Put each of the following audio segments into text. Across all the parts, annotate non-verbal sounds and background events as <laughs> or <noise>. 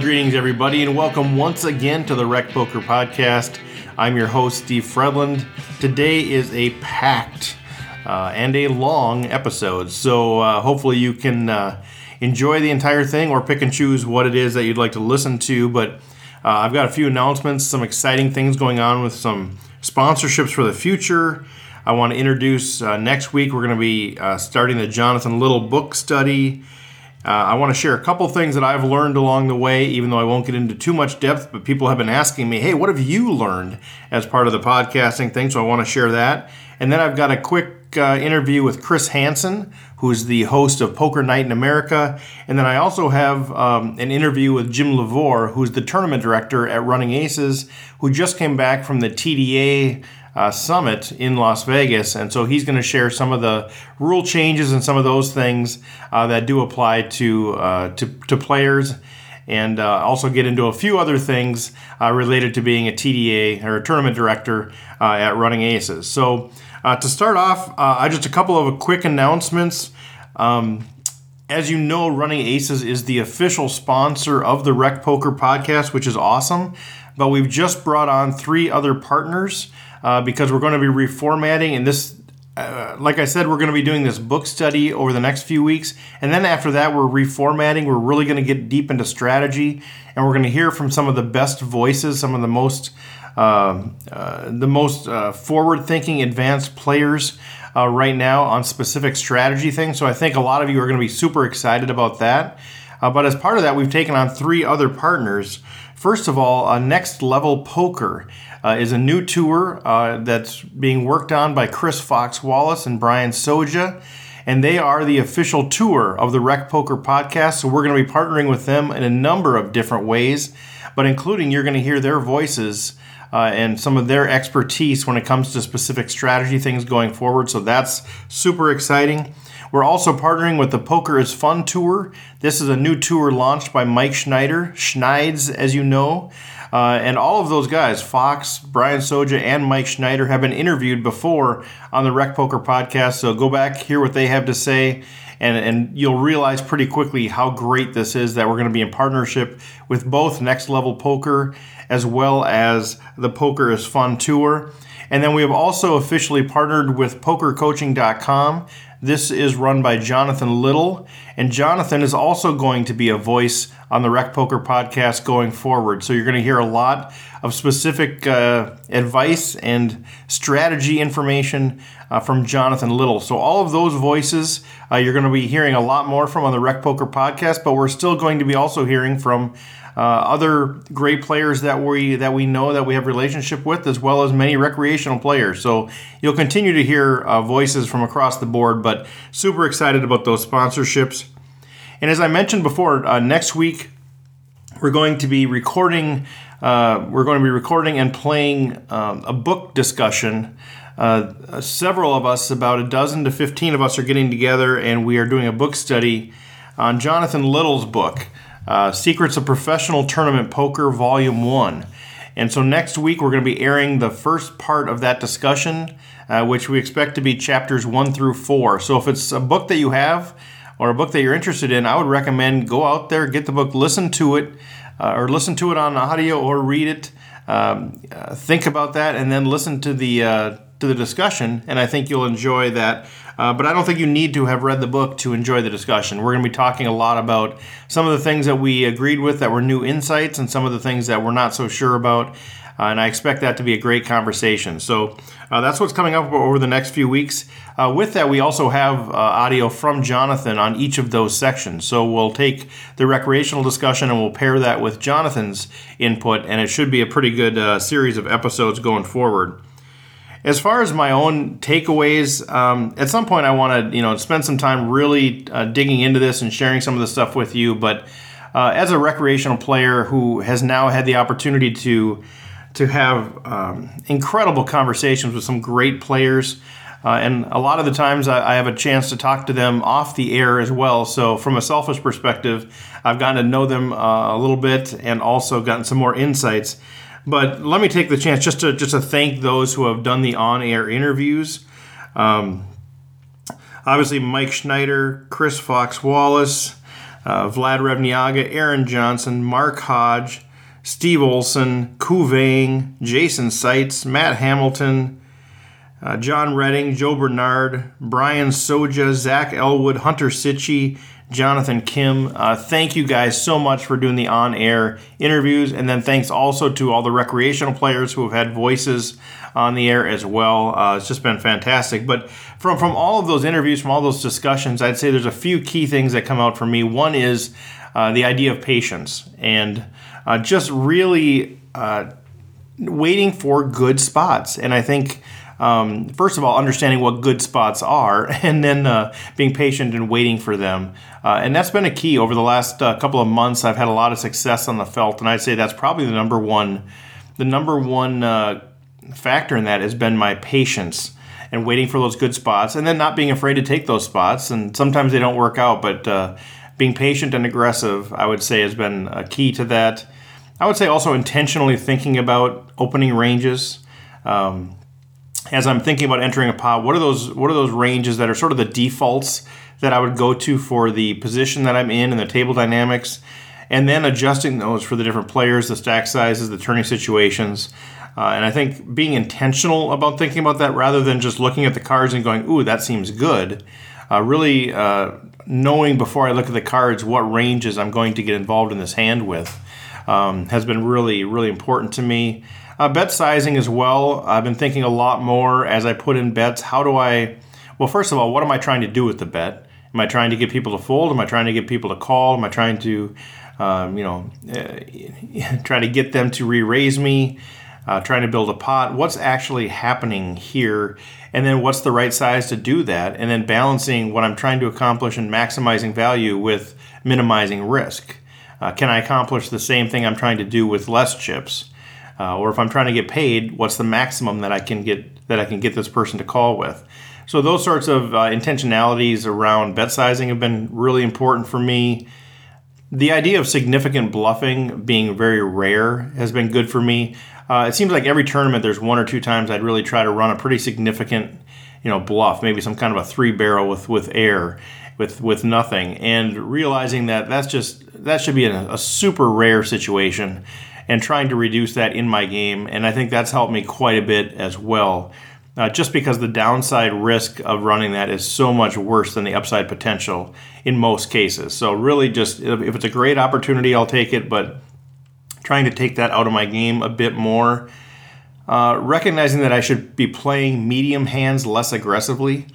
Greetings, everybody, and welcome once again to the Rec Poker Podcast. I'm your host, Steve Fredlund. Today is a packed uh, and a long episode, so uh, hopefully you can uh, enjoy the entire thing or pick and choose what it is that you'd like to listen to. But uh, I've got a few announcements, some exciting things going on with some sponsorships for the future. I want to introduce uh, next week, we're going to be uh, starting the Jonathan Little book study. Uh, I want to share a couple things that I've learned along the way, even though I won't get into too much depth. But people have been asking me, hey, what have you learned as part of the podcasting thing? So I want to share that. And then I've got a quick uh, interview with Chris Hansen, who's the host of Poker Night in America. And then I also have um, an interview with Jim Lavore, who's the tournament director at Running Aces, who just came back from the TDA uh, summit in Las Vegas. And so he's going to share some of the rule changes and some of those things uh, that do apply to, uh, to, to, players. And uh, also get into a few other things uh, related to being a TDA or a tournament director uh, at Running Aces. So, to start off, I just a couple of quick announcements. Um, as you know, Running Aces is the official sponsor of the Rec Poker podcast, which is awesome. But we've just brought on three other partners uh, because we're going to be reformatting and this uh, like I said, we're going to be doing this book study over the next few weeks. And then after that, we're reformatting. We're really going to get deep into strategy. And we're going to hear from some of the best voices, some of the most, uh, uh, the most uh, forward thinking, advanced players uh, right now on specific strategy things. So I think a lot of you are going to be super excited about that. Uh, but as part of that, we've taken on three other partners. First of all, a Next Level Poker uh, is a new tour uh, that's being worked on by Chris Fox Wallace and Brian Soja. And they are the official tour of the Rec Poker podcast. So we're going to be partnering with them in a number of different ways, but including you're going to hear their voices uh, and some of their expertise when it comes to specific strategy things going forward. So that's super exciting. We're also partnering with the Poker is Fun Tour. This is a new tour launched by Mike Schneider, Schneids, as you know. Uh, and all of those guys, Fox, Brian Soja, and Mike Schneider, have been interviewed before on the Rec Poker podcast. So go back, hear what they have to say, and, and you'll realize pretty quickly how great this is that we're going to be in partnership with both Next Level Poker as well as the Poker is Fun Tour. And then we have also officially partnered with PokerCoaching.com. This is run by Jonathan Little, and Jonathan is also going to be a voice on the Rec Poker podcast going forward. So you're going to hear a lot of specific uh, advice and strategy information uh, from Jonathan Little. So all of those voices uh, you're going to be hearing a lot more from on the Rec Poker podcast, but we're still going to be also hearing from other great players that we that we know that we have relationship with, as well as many recreational players. So you'll continue to hear uh, voices from across the board. But super excited about those sponsorships. And as I mentioned before, uh, next week we're going to be recording. Uh, we're going to be recording and playing um, a book discussion. Uh, several of us, about a dozen to 15 of us, are getting together and we are doing a book study on Jonathan Little's book uh, Secrets of Professional Tournament Poker, Volume 1. And so next week we're going to be airing the first part of that discussion, uh, which we expect to be chapters 1 through 4. So if it's a book that you have or a book that you're interested in, I would recommend go out there, get the book, listen to it, uh, or listen to it on audio or read it. Um, uh, think about that and then listen to the uh, to the discussion, and I think you'll enjoy that. Uh, but I don't think you need to have read the book to enjoy the discussion. We're going to be talking a lot about some of the things that we agreed with that were new insights, and some of the things that we're not so sure about. Uh, and I expect that to be a great conversation. So uh, that's what's coming up over the next few weeks. Uh, with that, we also have uh, audio from Jonathan on each of those sections. So we'll take the recreational discussion and we'll pair that with Jonathan's input, and it should be a pretty good uh, series of episodes going forward as far as my own takeaways, um, at some point I want to you know spend some time really uh, digging into this and sharing some of the stuff with you. But uh, as a recreational player who has now had the opportunity to to have um, incredible conversations with some great players. Uh, and a lot of the times I, I, have a chance to talk to them off the air as well. So, from a selfish perspective, I've gotten to know them uh, a little bit and also gotten some more insights. But let me take the chance just to just to thank those who have done the on-air interviews. Um, obviously, Mike Schneider, Chris Fox Wallace, uh, Vlad Revniaga, Aaron Johnson, Mark Hodge, Steve Olson, Ku Vang, Jason Seitz, Matt Hamilton, uh, John Redding, Joe Bernard, Brian Soja, Zach Elwood, Hunter Sitchy, Jonathan Kim. Uh, thank you guys so much for doing the on air interviews. And then thanks also to all the recreational players who have had voices on the air as well. Uh, it's just been fantastic. But from, from all of those interviews, from all those discussions, I'd say there's a few key things that come out for me. One is uh, the idea of patience and uh, just really uh, waiting for good spots. And I think um, first of all, understanding what good spots are, <laughs> and then uh, being patient and waiting for them. Uh, and that's been a key over the last uh, couple of months. I've had a lot of success on the felt, and I'd say that's probably the number one, the number one uh, factor in that has been my patience and waiting for those good spots, and then not being afraid to take those spots. And sometimes they don't work out, but uh, being patient and aggressive, I would say, has been a key to that. I would say also intentionally thinking about opening ranges. Um, as I'm thinking about entering a pot, what are those what are those ranges that are sort of the defaults that I would go to for the position that I'm in and the table dynamics, and then adjusting those for the different players, the stack sizes, the turning situations. Uh, and I think being intentional about thinking about that rather than just looking at the cards and going, "Ooh, that seems good," uh, really uh, knowing before I look at the cards what ranges I'm going to get involved in this hand with um, has been really really important to me. Uh, bet sizing as well. I've been thinking a lot more as I put in bets. How do I, well, first of all, what am I trying to do with the bet? Am I trying to get people to fold? Am I trying to get people to call? Am I trying to, um, you know, uh, <laughs> try to get them to re raise me? Uh, trying to build a pot. What's actually happening here? And then what's the right size to do that? And then balancing what I'm trying to accomplish and maximizing value with minimizing risk. Uh, can I accomplish the same thing I'm trying to do with less chips? Uh, or if I'm trying to get paid, what's the maximum that I can get that I can get this person to call with. So those sorts of uh, intentionalities around bet sizing have been really important for me. The idea of significant bluffing being very rare has been good for me. Uh, it seems like every tournament there's one or two times I'd really try to run a pretty significant, you know, bluff, maybe some kind of a three barrel with with air, with with nothing, and realizing that that's just that should be a, a super rare situation and trying to reduce that in my game. And I think that's helped me quite a bit as well. Uh, just because the downside risk of running that is so much worse than the upside potential in most cases. So, really, just if it's a great opportunity, I'll take it, but trying to take that out of my game a bit more. Uh, recognizing that I should be playing medium hands less aggressively.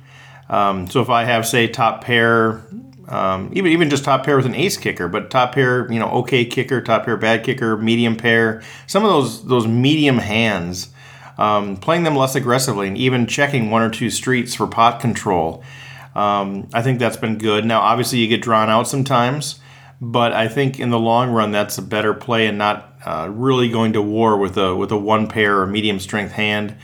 Um, so, if I have, say, top pair, um, even even just top pair with an ace kicker, but top pair, you know, okay kicker, top pair bad kicker, medium pair. Some of those those medium hands, um, playing them less aggressively, and even checking one or two streets for pot control. Um, I think that's been good. Now, obviously, you get drawn out sometimes, but I think in the long run, that's a better play and not uh, really going to war with a with a one pair or medium strength hand.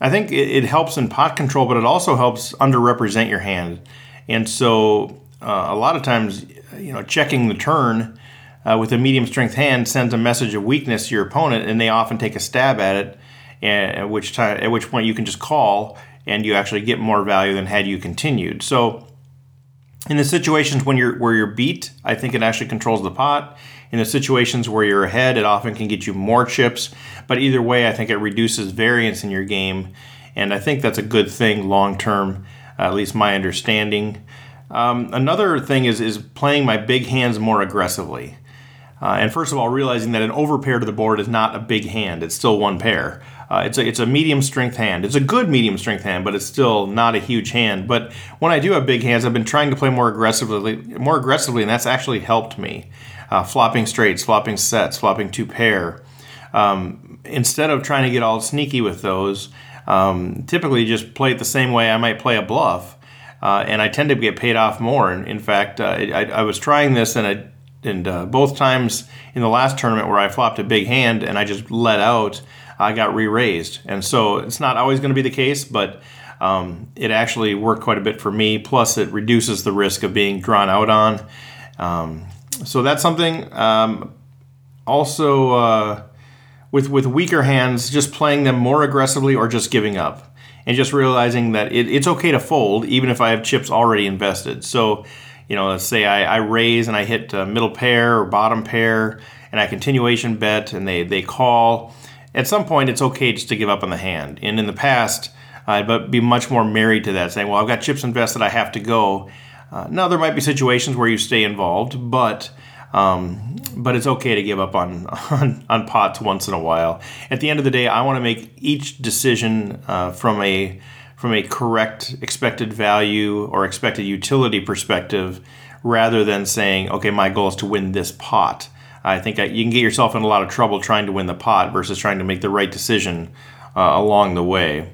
I think it, it helps in pot control, but it also helps underrepresent your hand. And so uh, a lot of times, you know, checking the turn uh, with a medium strength hand sends a message of weakness to your opponent, and they often take a stab at it. And at which time, at which point, you can just call, and you actually get more value than had you continued. So, in the situations when you're where you're beat, I think it actually controls the pot. In the situations where you're ahead, it often can get you more chips. But either way, I think it reduces variance in your game, and I think that's a good thing long term. at least my understanding. Um, another thing is is playing my big hands more aggressively. Uh, and first of all, realizing that an overpair to the board is not a big hand; it's still one pair. Uh, it's a it's a medium strength hand. It's a good medium strength hand, but it's still not a huge hand. But when I do have big hands, I've been trying to play more aggressively, more aggressively, and that's actually helped me. Uh, flopping straights, flopping sets, flopping two pair. Um, instead of trying to get all sneaky with those, um, typically just play it the same way I might play a bluff uh, and I tend to get paid off more. And in fact, uh, I, I, was trying this, and I, and uh, both times in the last tournament where I flopped a big hand and I just let out, I got re-raised. And so it's not always going to be the case, but um, it actually worked quite a bit for me. Plus, it reduces the risk of being drawn out on. Um, so that's something. Um, also, uh, with with weaker hands, just playing them more aggressively or just giving up and just realizing that it, it's okay to fold even if I have chips already invested. So, you know, let's say I, I raise and I hit middle pair or bottom pair, and I continuation bet, and they they call. At some point, it's okay just to give up on the hand. And in the past, I'd be much more married to that, saying, "Well, I've got chips invested, I have to go." Uh, now there might be situations where you stay involved, but um, but it's okay to give up on, <laughs> on, on pots once in a while. At the end of the day, I want to make each decision uh, from a from a correct expected value or expected utility perspective, rather than saying, okay, my goal is to win this pot. I think I, you can get yourself in a lot of trouble trying to win the pot versus trying to make the right decision uh, along the way.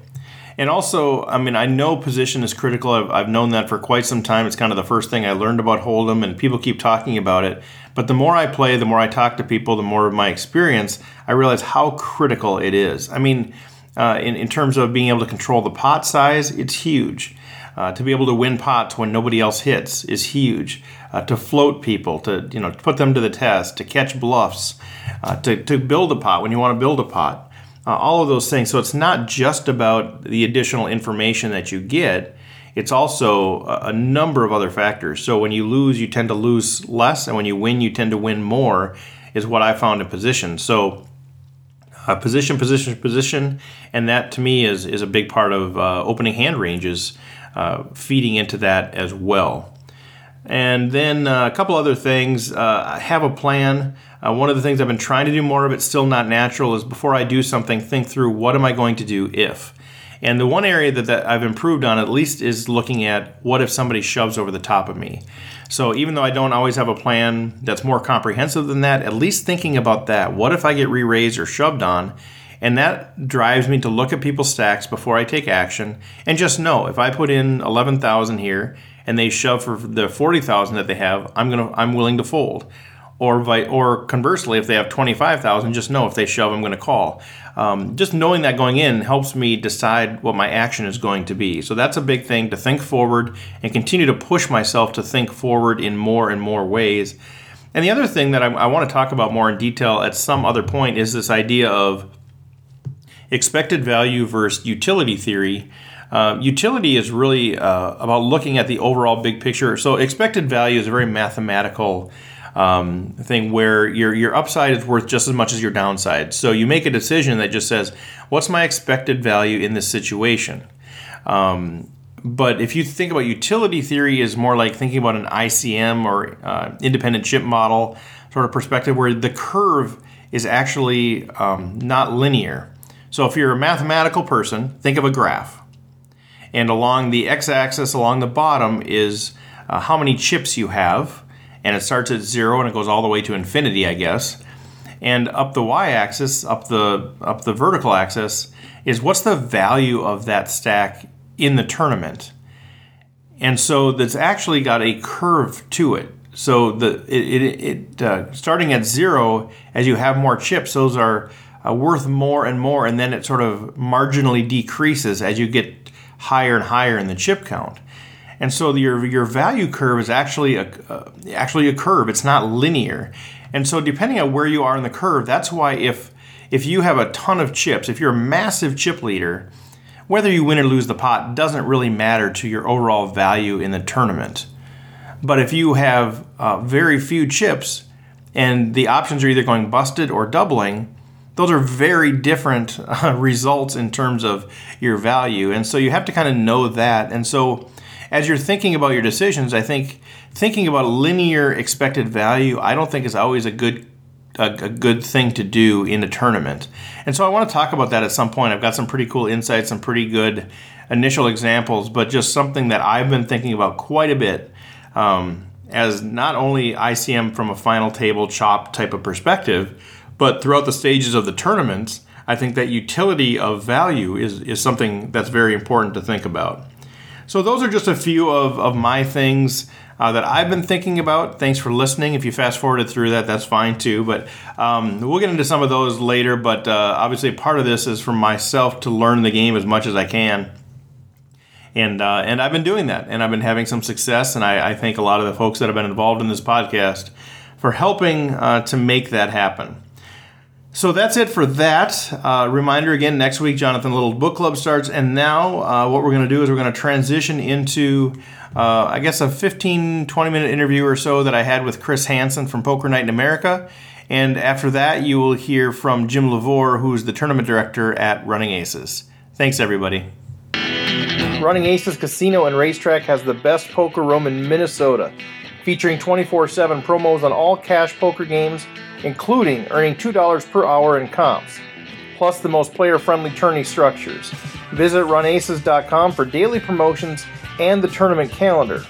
And also, I mean, I know position is critical. I've, I've known that for quite some time. It's kind of the first thing I learned about Hold'em, and people keep talking about it. But the more I play, the more I talk to people, the more of my experience, I realize how critical it is. I mean, uh, in, in terms of being able to control the pot size, it's huge. Uh, to be able to win pots when nobody else hits is huge. Uh, to float people, to you know, put them to the test, to catch bluffs, uh, to, to build a pot when you want to build a pot uh, all of those things. So it's not just about the additional information that you get, it's also a, a number of other factors. So when you lose, you tend to lose less, and when you win, you tend to win more, is what I found in position. So uh, position, position, position, and that to me is, is a big part of uh, opening hand ranges, uh, feeding into that as well. And then uh, a couple other things. Uh, have a plan. Uh, one of the things I've been trying to do more of, it's still not natural, is before I do something, think through what am I going to do if. And the one area that, that I've improved on at least is looking at what if somebody shoves over the top of me. So even though I don't always have a plan that's more comprehensive than that, at least thinking about that. What if I get re raised or shoved on? And that drives me to look at people's stacks before I take action and just know if I put in 11,000 here and they shove for the 40,000 that they have, I'm going to I'm willing to fold. Or or conversely, if they have 25,000, just know if they shove, I'm going to call. Um, just knowing that going in helps me decide what my action is going to be. So that's a big thing to think forward and continue to push myself to think forward in more and more ways. And the other thing that I, I want to talk about more in detail at some other point is this idea of expected value versus utility theory. Uh, utility is really uh, about looking at the overall big picture. So expected value is a very mathematical um, thing where your your upside is worth just as much as your downside. So you make a decision that just says, "What's my expected value in this situation?" Um, but if you think about utility theory, is more like thinking about an ICM or uh, independent chip model sort of perspective, where the curve is actually um, not linear. So if you're a mathematical person, think of a graph and along the x-axis along the bottom is uh, how many chips you have and it starts at zero and it goes all the way to infinity i guess. And up the y-axis up the up the vertical axis is what's the value of that stack in the tournament? And so that's actually got a curve to it. So the it, it, it uh, starting at zero as you have more chips those are uh, worth more and more. And then it sort of marginally decreases as you get higher and higher in the chip count. And so your your value curve is actually a uh, actually a curve. It's not linear. And so depending on where you are in the curve, that's why if if you have a ton of chips, if you're a massive chip leader, whether you win or lose the pot doesn't really matter to your overall value in the tournament. But if you have uh, very few chips and the options are either going busted or doubling, those are very different uh, <laughs> results in terms of your value. And so you have to kind of know that. And so as you're thinking about your decisions, I think thinking about linear expected value, I don't think is always a good a, a, good thing to do in a tournament. And so I want to talk about that at some point. I've got some pretty cool insights, some pretty good initial examples, but just something that I've been thinking about quite a bit um, as not only ICM from a final table chop type of perspective, but throughout the stages of the tournaments, I think that utility of value is, is something that's very important to think about. So, those are just a few of, of my things uh, that I've been thinking about. Thanks for listening. If you fast forwarded through that, that's fine too. But um, we'll get into some of those later. But uh, obviously, part of this is for myself to learn the game as much as I can. And, uh, and I've been doing that, and I've been having some success. And I, I thank a lot of the folks that have been involved in this podcast for helping uh, to make that happen. So that's it for that. Uh, reminder again, next week, Jonathan Little Book Club starts. And now, uh, what we're going to do is we're going to transition into, uh, I guess, a 15, 20 minute interview or so that I had with Chris Hansen from Poker Night in America. And after that, you will hear from Jim Lavore, who's the tournament director at Running Aces. Thanks, everybody. Running Aces Casino and Racetrack has the best poker room in Minnesota, featuring 24 7 promos on all cash poker games including earning $2 per hour in comps, plus the most player friendly tourney structures. Visit runaces.com for daily promotions and the tournament calendar.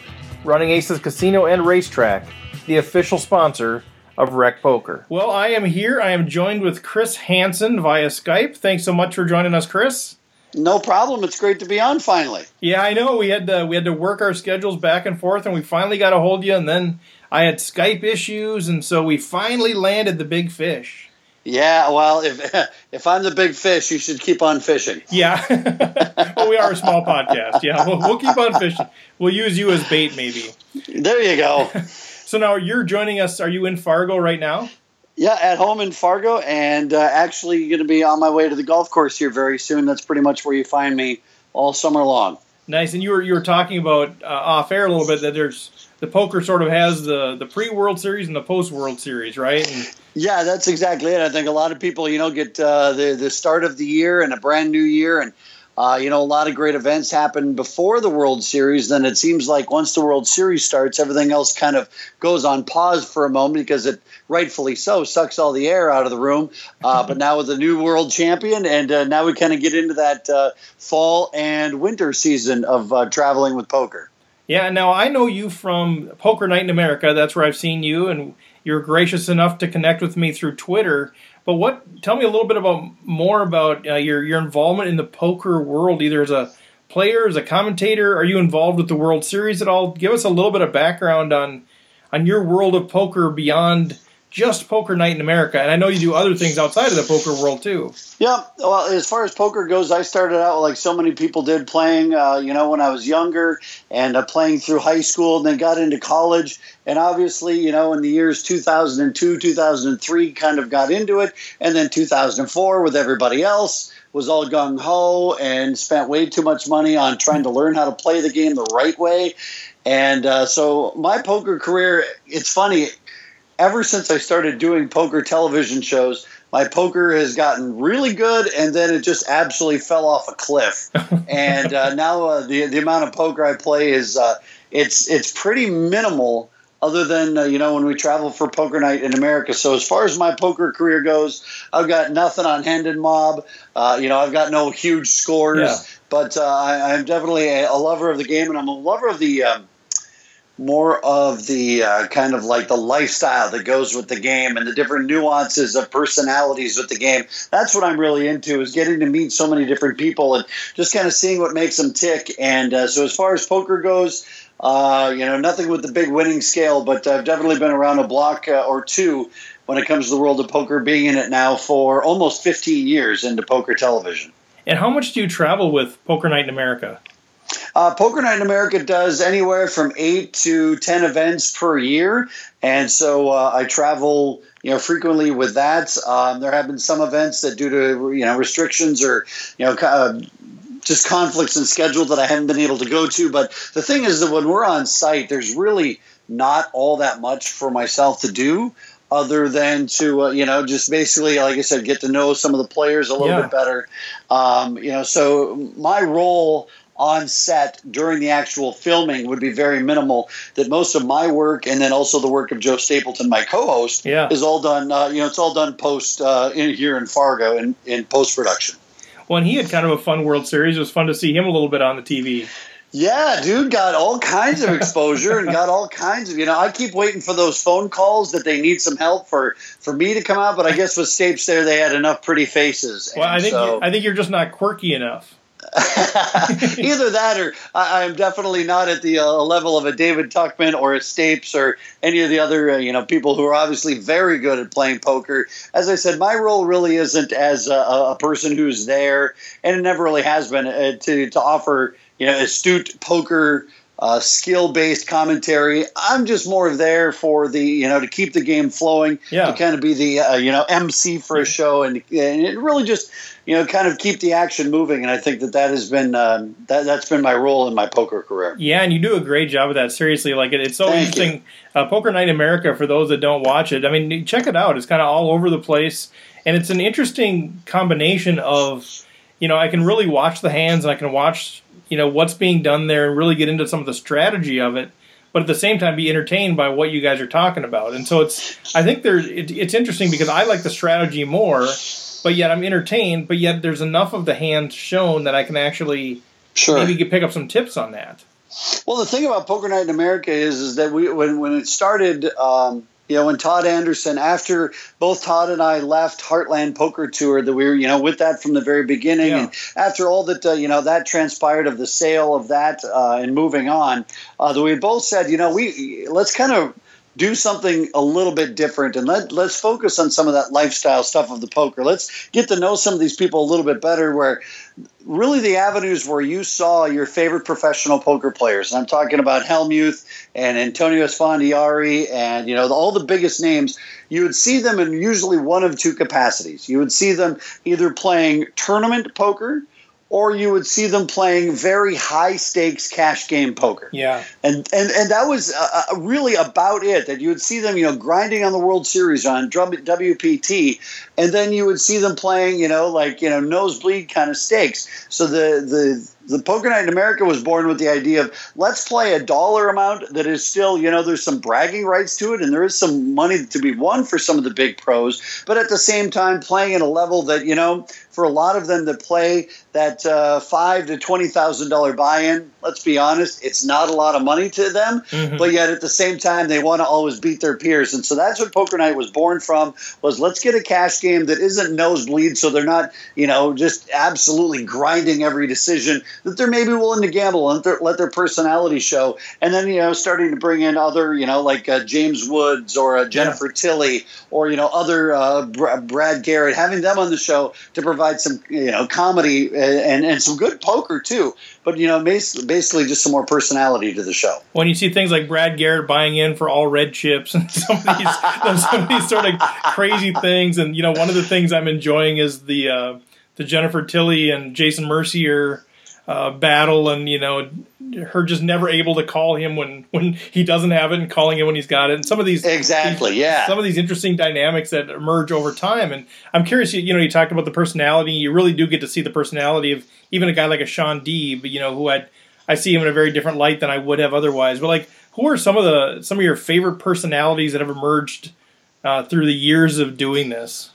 Running Aces Casino and Racetrack, the official sponsor of Rec Poker. Well, I am here. I am joined with Chris Hansen via Skype. Thanks so much for joining us, Chris. No problem. It's great to be on finally. Yeah, I know. We had to we had to work our schedules back and forth, and we finally got a hold of you. And then I had Skype issues, and so we finally landed the big fish. Yeah, well, if <laughs> if I'm the big fish, you should keep on fishing. Yeah, <laughs> well, we are a small podcast. Yeah, we'll, we'll keep on fishing. We'll use you as bait, maybe. There you go. <laughs> so now you're joining us. Are you in Fargo right now? Yeah, at home in Fargo, and uh, actually going to be on my way to the golf course here very soon. That's pretty much where you find me all summer long. Nice. And you were you were talking about uh, off air a little bit that there's the poker sort of has the the pre World Series and the post World Series, right? And, yeah, that's exactly it. I think a lot of people, you know, get uh, the the start of the year and a brand new year, and uh, you know, a lot of great events happen before the World Series. Then it seems like once the World Series starts, everything else kind of goes on pause for a moment because it rightfully so sucks all the air out of the room. Uh, <laughs> but now with the new world champion, and uh, now we kind of get into that uh, fall and winter season of uh, traveling with poker. Yeah, now I know you from Poker Night in America. That's where I've seen you, and you're gracious enough to connect with me through Twitter. But what? Tell me a little bit about more about uh, your your involvement in the poker world, either as a player, as a commentator. Are you involved with the World Series at all? Give us a little bit of background on on your world of poker beyond just poker night in America, and I know you do other things outside of the poker world too. Yeah, well, as far as poker goes, I started out like so many people did, playing, uh, you know, when I was younger, and uh, playing through high school, and then got into college, and obviously, you know, in the years 2002, 2003, kind of got into it, and then 2004 with everybody else was all gung ho and spent way too much money on trying to learn how to play the game the right way. And uh, so my poker career, it's funny, ever since I started doing poker television shows, my poker has gotten really good, and then it just absolutely fell off a cliff. <laughs> and uh, now uh, the the amount of poker I play is uh, it's it's pretty minimal. Other than uh, you know when we travel for poker night in America, so as far as my poker career goes, I've got nothing on Hendon Mob. Uh, you know I've got no huge scores, yeah. but uh, I, am definitely a, a, lover of the game, and I'm a lover of the um, more of the uh, kind of like the lifestyle that goes with the game and the different nuances of personalities with the game. That's what I'm really into is getting to meet so many different people and just kind of seeing what makes them tick. And uh, so as far as poker goes, uh, you know, nothing with the big winning scale, but I've definitely been around a block uh, or two when it comes to the world of poker, being in it now for almost 15 years into poker television. And how much do you travel with Poker Night in America? Uh, Poker Night in America does anywhere from eight to ten events per year, and so uh, I travel, you know, frequently with that. Um, there have been some events that, due to you know restrictions or you know. Uh, just conflicts in schedule that I haven't been able to go to. But the thing is that when we're on site, there's really not all that much for myself to do other than to uh, you know just basically like I said get to know some of the players a little yeah. bit better. Um, you know, so my role on set during the actual filming would be very minimal. That most of my work and then also the work of Joe Stapleton, my co-host, yeah. is all done. Uh, you know, it's all done post uh, in here in Fargo in, in post production. Well, and he had kind of a fun World Series. It was fun to see him a little bit on the TV. Yeah, dude got all kinds of exposure and got all kinds of you know. I keep waiting for those phone calls that they need some help for for me to come out, but I guess with Stapes there, they had enough pretty faces. Well, I think so, I think you're just not quirky enough. <laughs> Either that, or I, am definitely not at the uh, level of a David Tuchman or a Stapes or any of the other uh, you know people who are obviously very good at playing poker. As I said, my role really isn't as a, a person who's there, and it never really has been uh, to to offer you know astute poker uh, skill based commentary. I'm just more there for the you know to keep the game flowing, yeah. to kind of be the uh, you know MC for a show, and, and it really just you know kind of keep the action moving. And I think that that has been uh, that that's been my role in my poker career. Yeah, and you do a great job of that. Seriously, like it, it's so Thank interesting. Uh, poker Night America for those that don't watch it. I mean, check it out. It's kind of all over the place, and it's an interesting combination of you know I can really watch the hands and I can watch you know what's being done there and really get into some of the strategy of it but at the same time be entertained by what you guys are talking about and so it's i think there it, it's interesting because i like the strategy more but yet i'm entertained but yet there's enough of the hand shown that i can actually sure. maybe could pick up some tips on that well the thing about poker night in america is is that we when, when it started um, you know, when Todd Anderson, after both Todd and I left Heartland Poker Tour, that we were, you know, with that from the very beginning, yeah. and after all that, uh, you know, that transpired of the sale of that uh, and moving on, uh, that we both said, you know, we let's kind of do something a little bit different and let, let's focus on some of that lifestyle stuff of the poker. Let's get to know some of these people a little bit better where really the avenues where you saw your favorite professional poker players. And I'm talking about Hellmuth and Antonio Esfandiari and you know all the biggest names. You would see them in usually one of two capacities. You would see them either playing tournament poker or you would see them playing very high stakes cash game poker. Yeah, and and and that was uh, uh really about it. That you would see them, you know, grinding on the World Series on WPT, and then you would see them playing, you know, like you know nosebleed kind of stakes. So the the the Poker Night in America was born with the idea of let's play a dollar amount that is still, you know, there's some bragging rights to it and there is some money to be won for some of the big pros, but at the same time playing at a level that, you know, for a lot of them that play that uh, five to twenty thousand dollar buy-in, let's be honest, it's not a lot of money to them, mm-hmm. but yet at the same time they want to always beat their peers, and so that's what Poker Night was born from. Was let's get a cash game that isn't nosebleed, so they're not, you know, just absolutely grinding every decision that they're maybe willing to gamble and let their personality show. And then, you know, starting to bring in other, you know, like uh, James Woods or uh, Jennifer yeah. Tilly or, you know, other uh, Brad Garrett, having them on the show to provide some, you know, comedy uh, and, and some good poker too. But, you know, basically just some more personality to the show. When you see things like Brad Garrett buying in for all red chips and <laughs> some of these, some of these sort of crazy things. And, you know, one of the things I'm enjoying is the, uh, the Jennifer Tilly and Jason Mercier uh, battle and you know her just never able to call him when when he doesn't have it and calling him when he's got it. And some of these exactly these, yeah. some of these interesting dynamics that emerge over time. And i'm curious you know you talked about the personality. You really do get to see the personality of even a guy like a Shaun Deeb you know who had i see him in a very different light than i would have otherwise. But like who are some of the some of your favorite personalities that have emerged uh, through the years of doing this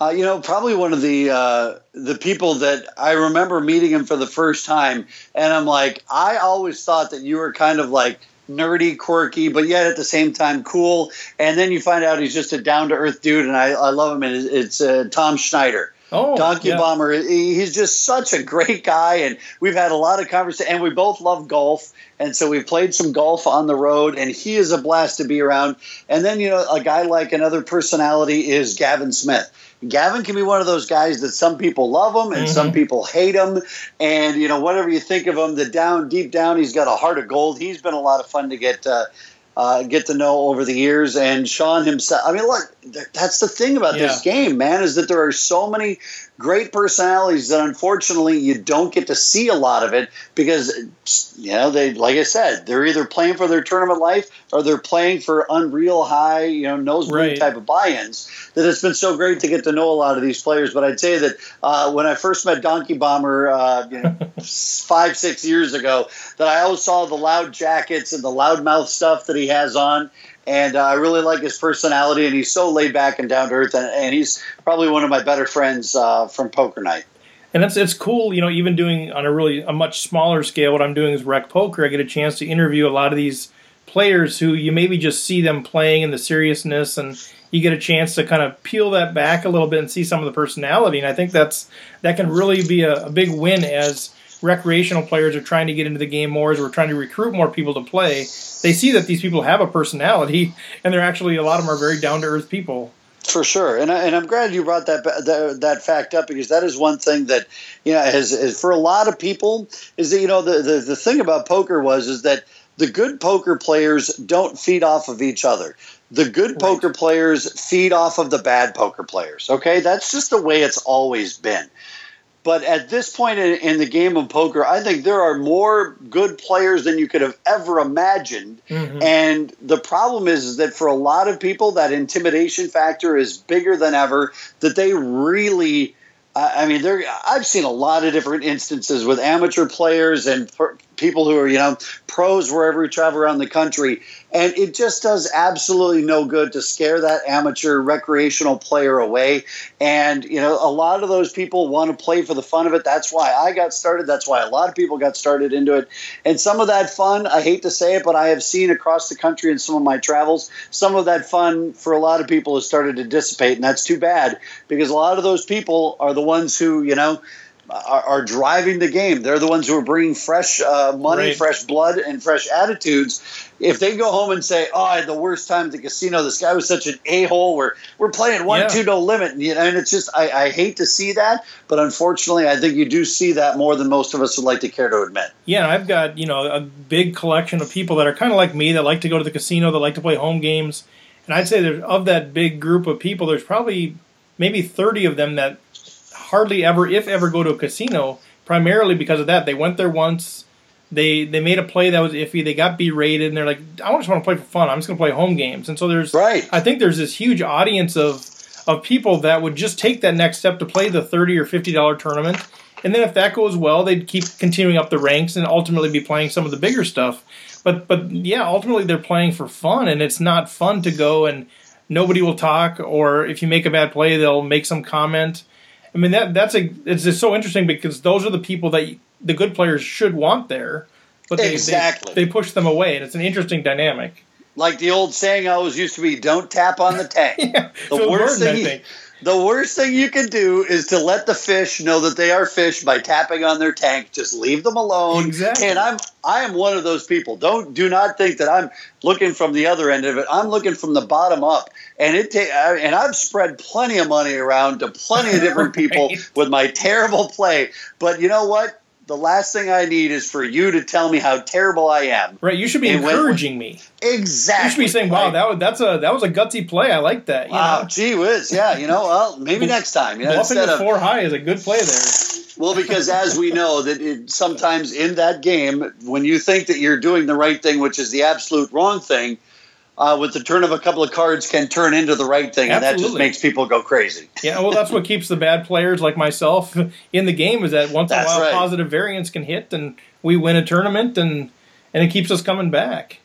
uh, you know, probably one of the uh, the people that I remember meeting him for the first time, and I'm like, I always thought that you were kind of like nerdy, quirky, but yet at the same time cool. And then you find out he's just a down to earth dude, and I, I love him. And it's uh, Tom Schneider. Oh, Donkey yeah. Bomber. He's just such a great guy, and we've had a lot of conversation. And we both love golf, and so we've played some golf on the road. And he is a blast to be around. And then you know, a guy like another personality is Gavin Smith. Gavin can be one of those guys that some people love him and mm-hmm. some people hate him. And you know, whatever you think of him, the down deep down, he's got a heart of gold. He's been a lot of fun to get. Uh, uh, get to know over the years. And Sean himself, I mean, look, that's the thing about yeah. this game, man, is that there are so many great personalities that unfortunately you don't get to see a lot of it because you know they like I said they're either playing for their tournament life or they're playing for unreal high you know nosebleed right. type of buy-ins that it's been so great to get to know a lot of these players but I'd say that uh, when I first met Donkey Bomber uh, you know, <laughs> five six years ago that I always saw the loud jackets and the loudmouth stuff that he has on and uh, I really like his personality, and he's so laid back and down to earth, and, and he's probably one of my better friends uh, from poker night. And it's it's cool, you know, even doing on a really a much smaller scale. What I'm doing is rec poker. I get a chance to interview a lot of these players who you maybe just see them playing in the seriousness, and you get a chance to kind of peel that back a little bit and see some of the personality. And I think that's that can really be a, a big win as recreational players are trying to get into the game more, as we're trying to recruit more people to play, they see that these people have a personality, and they're actually a lot of them are very down to earth people. For sure, and I, and I'm glad you brought that, that, that fact up because that is one thing that you know has, has for a lot of people is that you know the, the the thing about poker was is that the good poker players don't feed off of each other. The good right. poker players feed off of the bad poker players. Okay, that's just the way it's always been. But at this point in, in, the game of poker, I think there are more good players than you could have ever imagined. Mm-hmm. And the problem is, is that for a lot of people, that intimidation factor is bigger than ever, that they really I mean, there. I've seen a lot of different instances with amateur players and people who are, you know, pros wherever we travel around the country, and it just does absolutely no good to scare that amateur recreational player away. And you know, a lot of those people want to play for the fun of it. That's why I got started. That's why a lot of people got started into it. And some of that fun, I hate to say it, but I have seen across the country in some of my travels, some of that fun for a lot of people has started to dissipate, and that's too bad because a lot of those people are the ones who, you know are, are, driving the game. They're the ones who are bringing fresh uh, money, right. fresh blood, and fresh attitudes. If they go home and say, "Oh, I had the worst time at the casino. This guy was such an a hole. We're we're playing one, yeah. two, no limit," and, you know, and it's just I, I hate to see that, but unfortunately, I think you do see that more than most of us would like to care to admit. Yeah, I've got you know a big collection of people that are kind of like me that like to go to the casino, that like to play home games, and I'd say there's of that big group of people, there's probably maybe 30 of them that hardly ever, if ever, go to a casino. Primarily because of that, they went there once. They they made a play that was iffy. They got berated, and they're like, "I just want to play for fun. I'm just going to play home games." And so there's, right. I think there's this huge audience of of people that would just take that next step to play the thirty or fifty dollar tournament, and then if that goes well, they'd keep continuing up the ranks and ultimately be playing some of the bigger stuff. But but yeah, ultimately they're playing for fun, and it's not fun to go and nobody will talk, or if you make a bad play, they'll make some comment I mean that that's a it's just so interesting because those are the people that the good players should want there, but they, exactly they, they push them away, and it's an interesting dynamic. Like the old saying always used to be, "Don't tap on the tank." <laughs> yeah, the worst thing. The worst thing you can do is to let the fish know that they are fish by tapping on their tank. Just leave them alone. Exactly. And I'm I am one of those people. Don't do not think that I'm looking from the other end of it. I'm looking from the bottom up and it ta- and I've spread plenty of money around to plenty of different <laughs> people right. with my terrible play. But you know what? The last thing I need is for you to tell me how terrible I am. Right, you should be and encouraging when, me. Exactly. You should be saying, "Wow, that was that's a that was a gutsy play. I like that." You wow, know? gee whiz, yeah. You know, well, maybe next time. You know, Bluffing the of, four high is a good play there. Well, because as we know that it, sometimes in that game, when you think that you're doing the right thing, which is the absolute wrong thing, uh, with the turn of a couple of cards can turn into the right thing, Absolutely. and that just makes people go crazy. Yeah, well, that's what keeps the bad players like myself <laughs> in the game is that once that's in a while right. positive variance can hit, and we win a tournament, and and it keeps us coming back.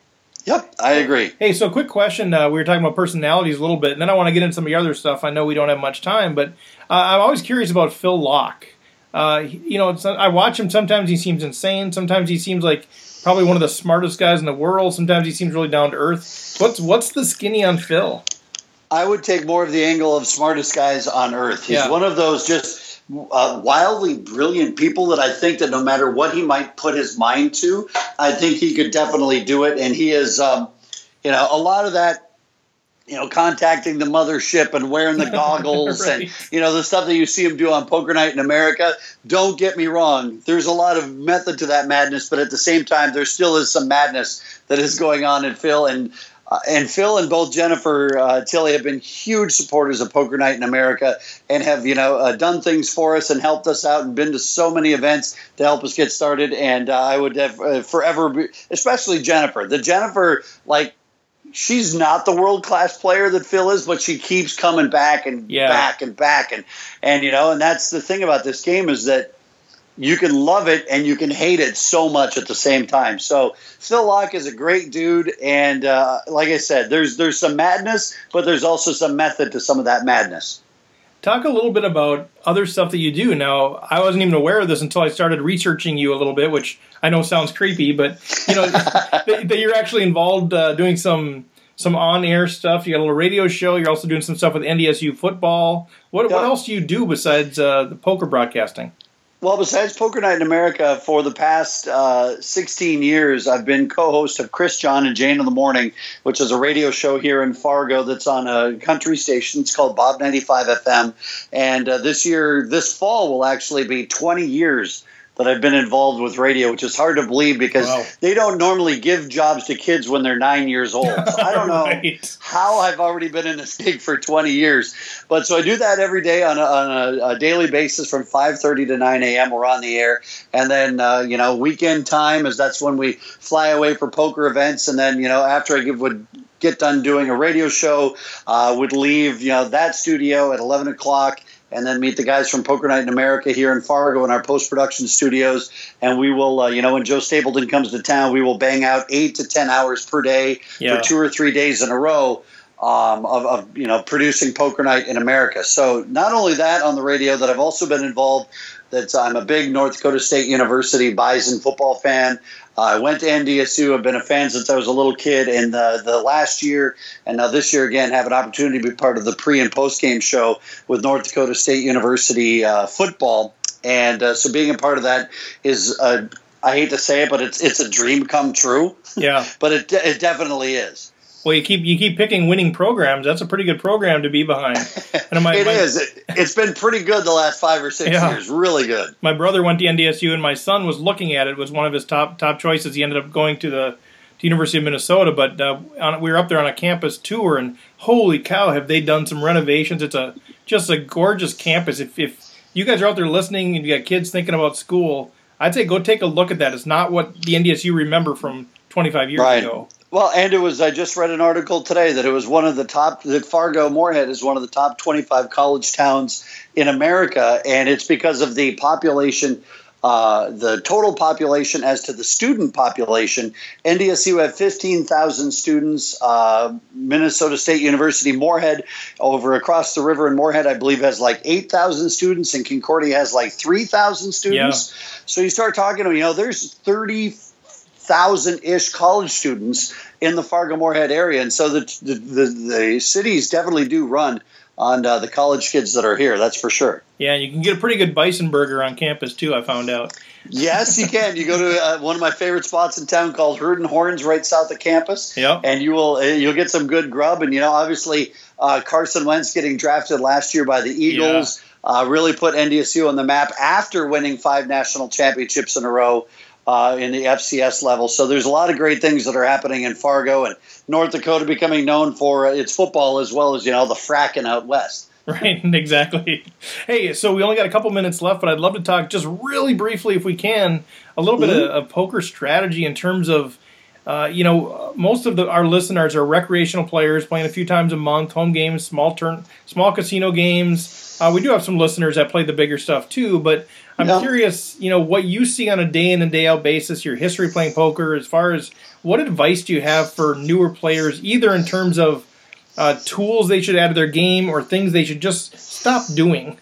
Yep, I agree. Hey, so quick question. Uh, we were talking about personalities a little bit, and then I want to get into some of the other stuff. I know we don't have much time, but uh, I'm always curious about Phil Laak. Uh, you know, I watch him. Sometimes he seems insane. Sometimes he seems like probably one of the smartest guys in the world. Sometimes he seems really down to earth. What's what's the skinny on Phil? I would take more of the angle of smartest guys on earth. He's yeah. one of those just uh, wildly brilliant people that I think that no matter what he might put his mind to, I think he could definitely do it. And he is, um, you know, a lot of that you know, contacting the mothership and wearing the <laughs> goggles right. and, you know, the stuff that you see him do on Poker Night in America. Don't get me wrong. There's a lot of method to that madness, but at the same time, there still is some madness that is going on in Phil. And, uh, and Phil and both Jennifer uh, Tilly have been huge supporters of Poker Night in America and have, you know, uh, done things for us and helped us out and been to so many events to help us get started. And uh, I would have uh, forever, be, especially Jennifer. The Jennifer, like, she's not the world class player that Phil is, but she keeps coming back and yeah. back and back and and you know, and that's the thing about this game is that you can love it and you can hate it so much at the same time. So Phil Laak is a great dude, and uh, like I said, there's there's some madness, but there's also some method to some of that madness. Talk a little bit about other stuff that you do. Now, I wasn't even aware of this until I started researching you a little bit, which I know sounds creepy, but you know <laughs> that, that, you're actually involved uh, doing some some on air stuff. You got a little radio show. You're also doing some stuff with NDSU football. What yeah. what else do you do besides uh, the poker broadcasting? Well, besides Poker Night in America, for the past uh, 16 years, I've been co host of Chris John and Jane in the Morning, which is a radio show here in Fargo that's on a country station. It's called Bob 95 FM. And uh, this year, this fall, will actually be 20 years that I've been involved with radio, which is hard to believe because wow. they don't normally give jobs to kids when they're nine years old. So I don't <laughs> know right. how I've already been in this gig for 20 years. But so I do that every day on a, on a, a daily basis from 5:30 to 9 a.m. We're on the air, and then uh, you know weekend time is that's when we fly away for poker events, and then you know after I give would get done doing a radio show, uh, would leave you know that studio at 11 o'clock and then meet the guys from Poker Night in America here in Fargo in our post production studios. And we will, uh, you know, when Joe Stapleton comes to town, we will bang out eight to 10 hours per day yeah. for two or three days in a row. Um, of, of, you know producing Poker Night in America. So not only that on the radio, that I've also been involved. That I'm a big North Dakota State University Bison football fan. I went to NDSU. I've been a fan since I was a little kid. And the, the last year, and now this year again, have an opportunity to be part of the pre and post game show with North Dakota State University uh, football. And uh, so being a part of that is, uh, I hate to say it, but it's it's a dream come true. Yeah. <laughs> but it, it definitely is. Well, you keep you keep picking winning programs. That's a pretty good program to be behind. And my, <laughs> it my, is. It, has been pretty good the last five or six yeah. years. Really good. My brother went to NDSU, and my son was looking at it. it. Was one of his top top choices. He ended up going to the to University of Minnesota, but uh, on, we were up there on a campus tour, and holy cow, have they done some renovations? It's a just a gorgeous campus. If if you guys are out there listening and you got kids thinking about school, I'd say go take a look at that. It's not what the NDSU remember from 25 years right. ago. Well, and it was, I just read an article today that it was one of the top, that Fargo Moorhead is one of the top 25 college towns in America. And it's because of the population, uh, the total population as to the student population. NDSU had 15,000 students. Uh, Minnesota State University Moorhead, over across the river in Moorhead, I believe, has like 8,000 students, and Concordia has like 3,000 students. Yeah. So you start talking to, you know, there's 30, thousand ish college students in the Fargo Moorhead area, and so the the, the, the cities definitely do run on uh, the college kids that are here. That's for sure. Yeah, you can get a pretty good bison burger on campus too. I found out. yes, you can. You go to uh, one of my favorite spots in town called Herd and Horns, right south of campus. Yeah, and you will uh, you'll get some good grub. And you know, obviously, uh, Carson Wentz getting drafted last year by the Eagles yeah. uh, really put NDSU on the map after winning five national championships in a row uh, in the FCS level. So there's a lot of great things that are happening in Fargo and North Dakota becoming known for its football as well as you know the fracking out west. Right, <laughs> exactly. Hey, so we only got a couple minutes left, but I'd love to talk just really briefly, if we can, a little mm-hmm. bit of, of, poker strategy in terms of, uh, you know, most of the, our listeners are recreational players playing a few times a month, home games, small turn, small casino games. Uh, we do have some listeners that play the bigger stuff too, but I'm yeah. curious, you know, what you see on a day in and day out basis, your history playing poker, as far as what advice do you have for newer players, either in terms of uh, tools they should add to their game or things they should just stop doing?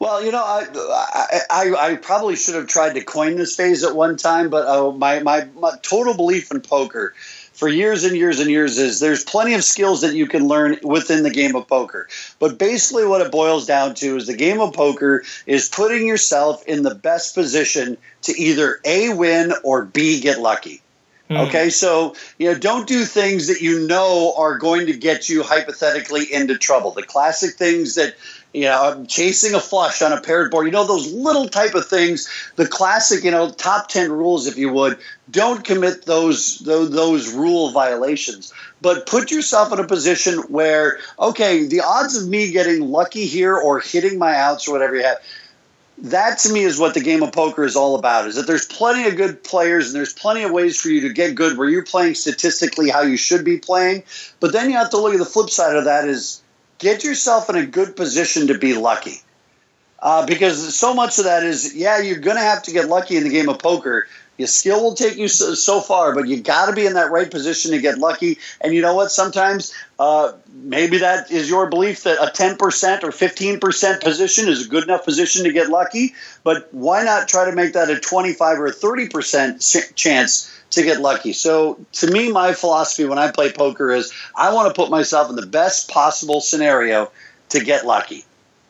Well, you know, I, I, I probably should have tried to coin this phase at one time, but uh, my, my, my total belief in poker for years and years and years is there's plenty of skills that you can learn within the game of poker. But basically, what it boils down to is the game of poker is putting yourself in the best position to either A, win or B, get lucky. Mm. Okay, so you know, don't do things that you know are going to get you hypothetically into trouble. The classic things that you know, I'm chasing a flush on a paired board. You know, those little type of things, the classic, you know, top 10 rules, if you would, don't commit those, those, those rule violations. But put yourself in a position where, okay, the odds of me getting lucky here or hitting my outs or whatever you have, that to me is what the game of poker is all about is that there's plenty of good players and there's plenty of ways for you to get good where you're playing statistically how you should be playing but then you have to look at the flip side of that is get yourself in a good position to be lucky. Uh, because so much of that is, yeah, you're going to have to get lucky in the game of poker. Your skill will take you so, so far, but you got to be in that right position to get lucky. And you know what? Sometimes uh, maybe that is your belief that a 10% or 15% position is a good enough position to get lucky. But why not try to make that a 25 or a 30% chance to get lucky. So to me, my philosophy when I play poker is I want to put myself in the best possible scenario to get lucky.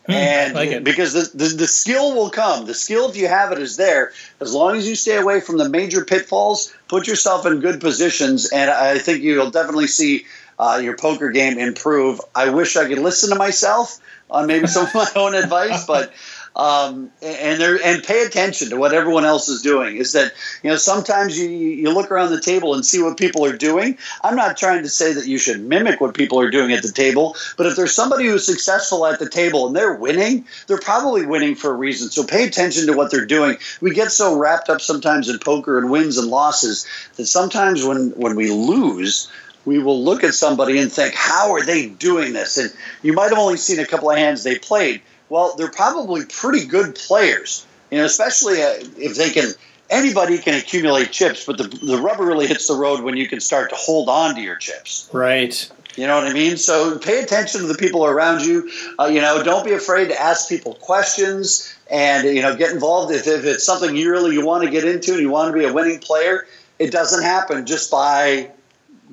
Hmm, and like because the, the, the, skill will come. The skill, if you have it, is there. As long as you stay away from the major pitfalls, put yourself in good positions, and I think you'll definitely see uh, your poker game improve. I wish I could listen to myself on maybe some of my own advice, but <laughs> um, and and pay attention to what everyone else is doing. Is that you know sometimes you you look around the table and see what people are doing. I'm not trying to say that you should mimic what people are doing at the table, but if there's somebody who's successful at the table and they're winning, they're probably winning for a reason. So pay attention to what they're doing. We get so wrapped up sometimes in poker and wins and losses that sometimes when when we lose we will look at somebody and think, how are they doing this? And you might have only seen a couple of hands they played, well, they're probably pretty good players. You know, especially uh, if they can. Anybody can accumulate chips, but the the rubber really hits the road when you can start to hold on to your chips. Right. You know what I mean? So pay attention to the people around you. Uh, you know, don't be afraid to ask people questions and you know get involved if, if it's something you really you want to get into and you want to be a winning player. It doesn't happen just by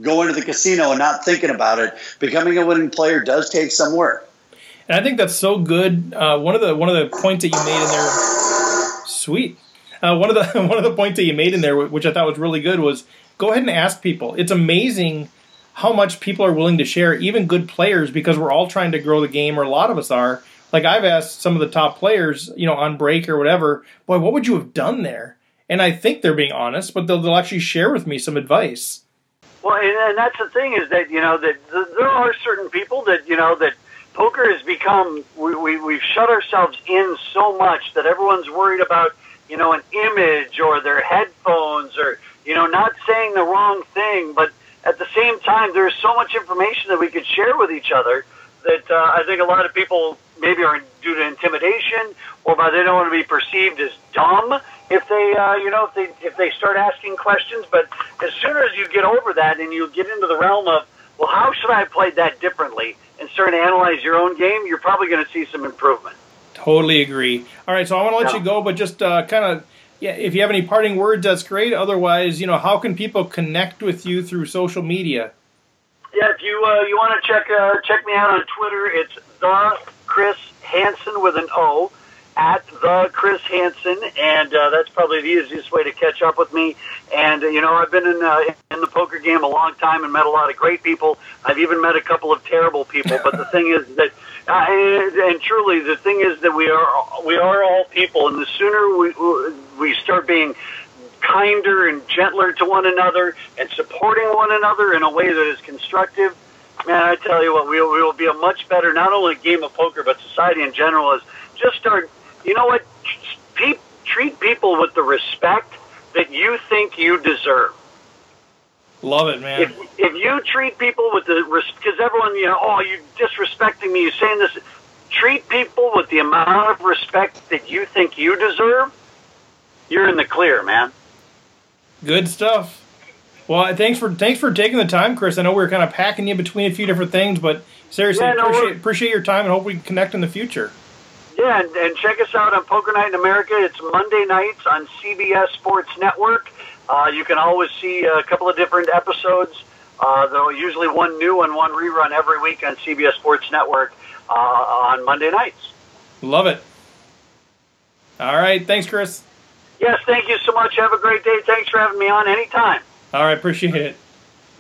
going to the casino and not thinking about it. Becoming a winning player does take some work. And I think that's so good. Uh, one of the one of the points that you made in there, sweet. Uh, one of the <laughs> one of the points that you made in there, which I thought was really good, was go ahead and ask people. It's amazing how much people are willing to share, even good players, because we're all trying to grow the game, or a lot of us are. Like I've asked some of the top players, you know, on break or whatever, boy, what would you have done there? And I think they're being honest, but they'll, they'll actually share with me some advice. Well, and, and that's the thing is that you know that there are certain people that you know that poker has become we, we we've shut ourselves in so much that everyone's worried about you know an image or their headphones or you know not saying the wrong thing but at the same time there's so much information that we could share with each other that uh, I think a lot of people maybe are due to intimidation or by they don't want to be perceived as dumb if they uh, you know if they if they start asking questions. But as soon as you get over that and you get into the realm of well how should I have played that differently and start to analyze your own game, you're probably going to see some improvement. Totally agree. All right, so I want to let yeah. you go, but just uh, kind of, yeah, if you have any parting words, that's great. Otherwise, you know, how can people connect with you through social media? Yeah, if you uh, you want to check uh, check me out on Twitter, it's the Chris Hansen with an O at the Chris Hansen, and uh, that's probably the easiest way to catch up with me. And uh, you know, I've been in uh, in the poker game a long time and met a lot of great people. I've even met a couple of terrible people. But the <laughs> thing is that, uh, and, and truly, the thing is that we are we are all people, and the sooner we we start being kinder and gentler to one another and supporting one another in a way that is constructive. Man, I tell you what, we will, we will be a much better, not only game of poker, but society in general is just start you know what? Pe- treat people with the respect that you think you deserve. Love it, man. If, if you treat people with the because everyone, you know, oh, you disrespecting me, you saying this. Treat people with the amount of respect that you think you deserve. You're in the clear, man. Good stuff. Well, thanks for thanks for taking the time, Chris. I know we are kind of packing you between a few different things, but seriously, yeah, no, appreciate, appreciate your time and hope we can connect in the future. Yeah, and, and check us out on Poker Night in America. It's Monday nights on CBS Sports Network. Uh, you can always see a couple of different episodes. Uh, though usually one new and one rerun every week on CBS Sports Network uh, on Monday nights. Love it. All right, thanks, Chris. Yes, thank you so much. Have a great day. Thanks for having me on anytime. All right, appreciate it.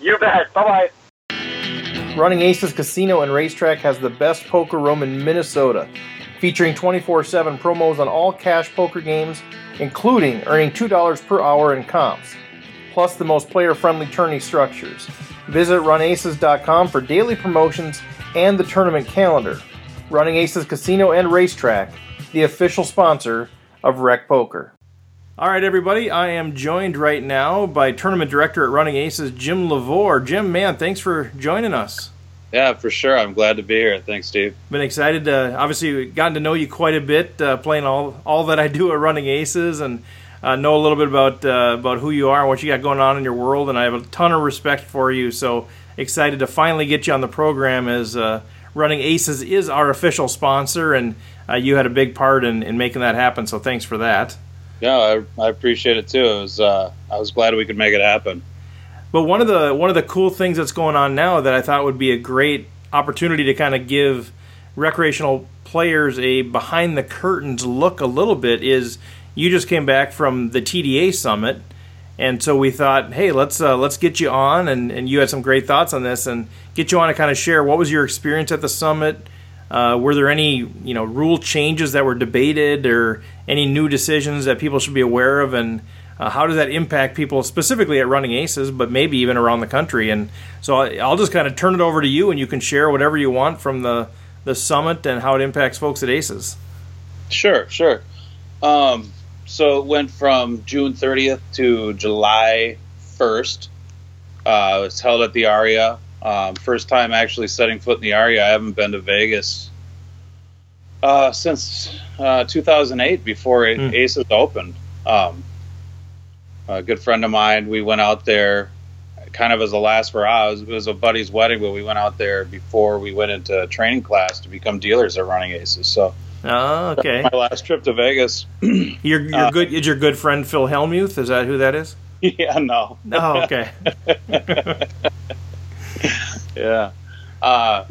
You bet. Bye bye. Running Aces Casino and Racetrack has the best poker room in Minnesota featuring 24 7 promos on all cash poker games, including earning $2 per hour in comps, plus the most player friendly tourney structures. Visit runaces.com for daily promotions and the tournament calendar. Running Aces Casino and Racetrack, the official sponsor of Rec Poker. All right, everybody, I am joined right now by tournament director at Running Aces, Jim Lavore. Jim, man, thanks for joining us. Yeah, for sure. I'm glad to be here. Thanks, Steve. Been excited to obviously gotten to know you quite a bit, uh, playing all all that I do at Running Aces, and uh, know a little bit about uh, about who you are and what you got going on in your world. And I have a ton of respect for you. So excited to finally get you on the program as uh, Running Aces is our official sponsor, and uh, you had a big part in, in making that happen. So thanks for that. Yeah, I, I appreciate it too. It was uh, I was glad we could make it happen. But one of the one of the cool things that's going on now that I thought would be a great opportunity to kind of give recreational players a behind the curtains look a little bit is you just came back from the TDA summit and so we thought hey let's uh, let's get you on and, and you had some great thoughts on this and get you on to kind of share what was your experience at the summit. Uh, were there any you know rule changes that were debated, or any new decisions that people should be aware of, and uh, how does that impact people specifically at Running Aces, but maybe even around the country? And so I'll just kind of turn it over to you, and you can share whatever you want from the the summit and how it impacts folks at Aces. Sure, sure. Um, so it went from June 30th to July 1st. Uh, it's held at the Aria. Um, first time actually setting foot in the Aria. I haven't been to Vegas uh, since uh, 2008 before mm. Aces opened. Um, a good friend of mine, we went out there kind of as a last hurrah. It was, it was a buddy's wedding, but we went out there before we went into training class to become dealers at Running Aces. So Oh, okay. My last trip to Vegas. <clears throat> you're you're uh, good. Is your good friend Phil Hellmuth? Is that who that is? <laughs> Yeah, no. Oh, okay. <laughs> yeah. Uh,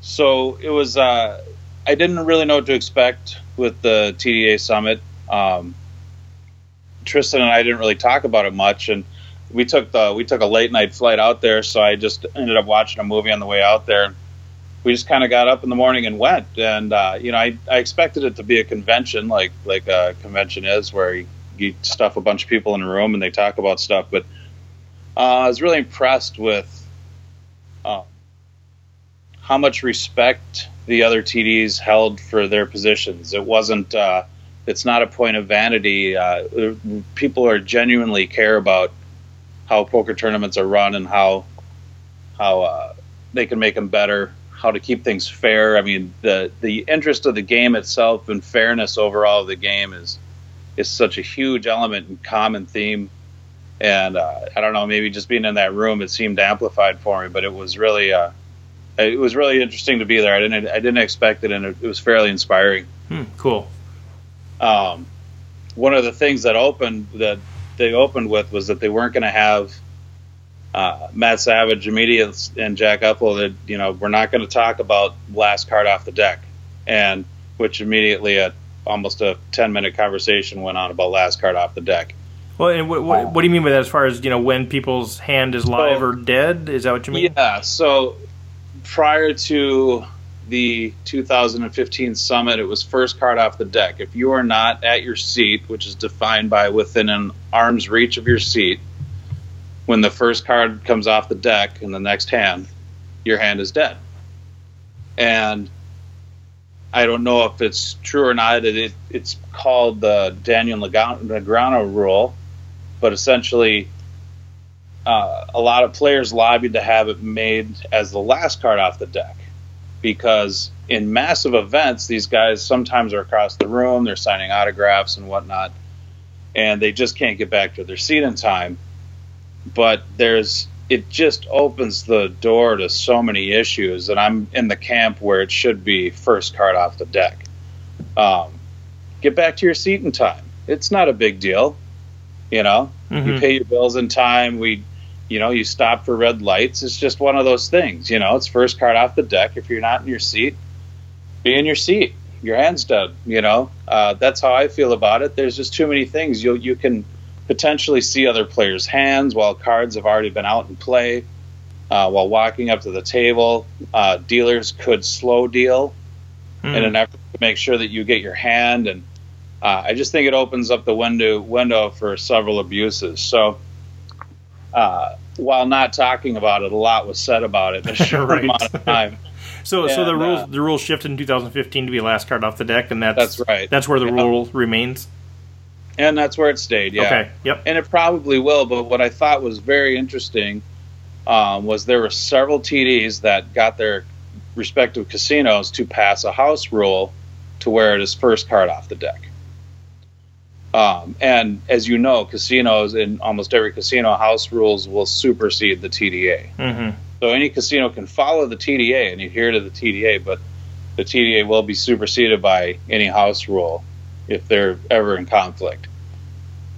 so it was. Uh, I didn't really know what to expect with the TDA summit. Um, Tristan and I didn't really talk about it much, and we took the we took a late night flight out there. So I just ended up watching a movie on the way out there we just kind of got up in the morning and went. And uh, you know, I, I expected it to be a convention, like like a convention is, where you, you stuff a bunch of people in a room and they talk about stuff. But uh, I was really impressed with uh, how much respect the other TDs held for their positions. It wasn't. Uh, it's not a point of vanity. Uh, people are genuinely care about how poker tournaments are run and how how uh, they can make them better how to keep things fair. I mean, the the interest of the game itself and fairness overall of the game is is such a huge element and common theme. And uh, I don't know, maybe just being in that room, it seemed amplified for me. But it was really, uh, it was really interesting to be there. I didn't, I didn't expect it, and it, it was fairly inspiring. Hmm, cool. Um, one of the things that opened that they opened with was that they weren't going to have uh, Matt Savage immediately and Jack that you know we're not going to talk about last card off the deck, and which immediately a almost a ten minute conversation went on about last card off the deck. Well, and what, what, what do you mean by that? As far as you know, when people's hand is live so, or dead, is that what you mean? Yeah. So prior to the 2015 summit, it was first card off the deck. If you are not at your seat, which is defined by within an arm's reach of your seat, when the first card comes off the deck in the next hand, your hand is dead. And I don't know if it's true or not. It, it it's called the Daniel Negreanu rule, but essentially, uh, a lot of players lobbied to have it made as the last card off the deck because in massive events, these guys sometimes are across the room, they're signing autographs and whatnot, and they just can't get back to their seat in time but there's it just opens the door to so many issues, and I'm in the camp where it should be first card off the deck. Um, get back to your seat in time. It's not a big deal, you know. Mm-hmm. You pay your bills in time. We, you know, you stop for red lights. It's just one of those things, you know. It's first card off the deck. If you're not in your seat, be in your seat. Your hand's dead, you know. Uh, that's how I feel about it. There's just too many things you you can potentially see other players' hands while cards have already been out in play. Uh, while walking up to the table, uh, dealers could slow deal mm. in an effort to make sure that you get your hand. And uh, I just think it opens up the window window for several abuses. So uh, while not talking about it, a lot was said about it <laughs> in a short right. amount of time. <laughs> So, and, so the rules uh, the rules shifted in 2015 to be last card off the deck, and that's that's right. That's where the yeah. rule remains and that's where it stayed. Yeah. Okay. Yep. And it probably will. But what I thought was very interesting um, was there were several TDs that got their respective casinos to pass a house rule to where it is first card off the deck. Um, and as you know, casinos in almost every casino, house rules will supersede the TDA. Mm-hmm. So any casino can follow the TDA and adhere to the TDA, but the TDA will be superseded by any house rule if they're ever in conflict.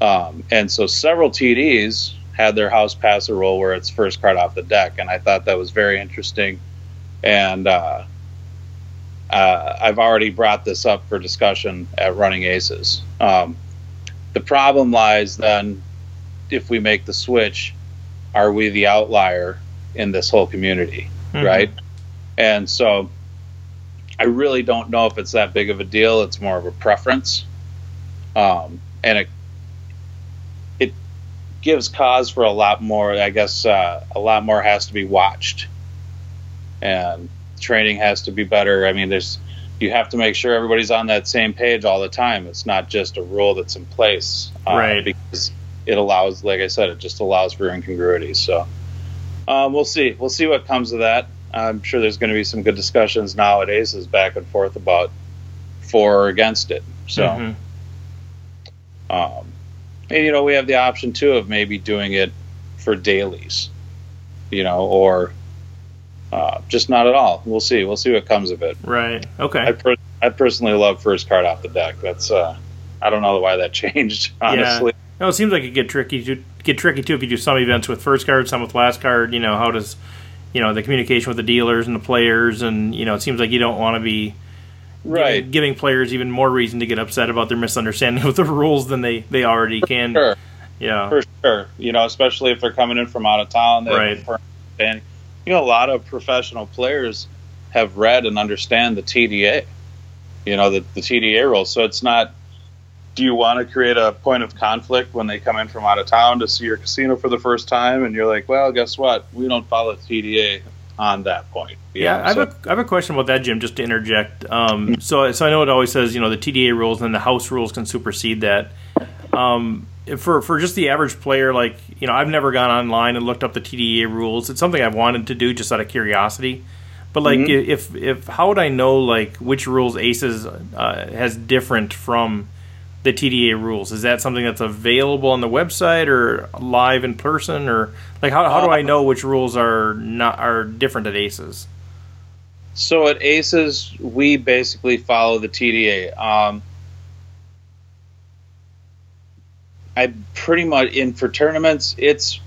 Um, and so several TDs had their house pass a rule where it's first card off the deck, and I thought that was very interesting. And uh, uh, I've already brought this up for discussion at Running Aces. Um, the problem lies then if we make the switch, are we the outlier in this whole community, mm-hmm. right? And so I really don't know if it's that big of a deal. It's more of a preference, um, and it it gives cause for a lot more. I guess uh, a lot more has to be watched, and training has to be better. I mean, there's you have to make sure everybody's on that same page all the time. It's not just a rule that's in place, uh, right? Because it allows, like I said, it just allows for incongruity. So um, we'll see. We'll see what comes of that. I'm sure there's going to be some good discussions nowadays, as back and forth about for or against it. So, mm-hmm. um, and you know, we have the option too of maybe doing it for dailies, you know, or uh, just not at all. We'll see. We'll see what comes of it. Right. Okay. I, per- I personally love first card off the deck. That's uh, I don't know why that <laughs> changed. Honestly. Yeah. No, it seems like it get tricky to get tricky too if you do some events with first card, some with last card. You know, how does you know the communication with the dealers and the players, and you know, it seems like you don't want to be right giving, giving, players even more reason to get upset about their misunderstanding <laughs> of the rules than they they already can. Sure. Yeah, for sure. You know, especially if they're coming in from out of town, they right? And you know, a lot of professional players have read and understand the TDA. You know, the, the TDA rules. So it's not do you want to create a point of conflict when they come in from out of town to see your casino for the first time and you're like well guess what we don't follow tda on that point yeah, yeah I, have so, a, I have a question about that jim just to interject um, so, so i know it always says you know the tda rules and the house rules can supersede that um, for for just the average player like you know i've never gone online and looked up the tda rules it's something i've wanted to do just out of curiosity but like mm-hmm. if if how would i know like which rules aces uh, has different from the TDA rules? Is that something that's available on the website or live in person, or like how, how do I know which rules are not are different at Aces? So at Aces, we basically follow the TDA. Um, I pretty much in for tournaments, it's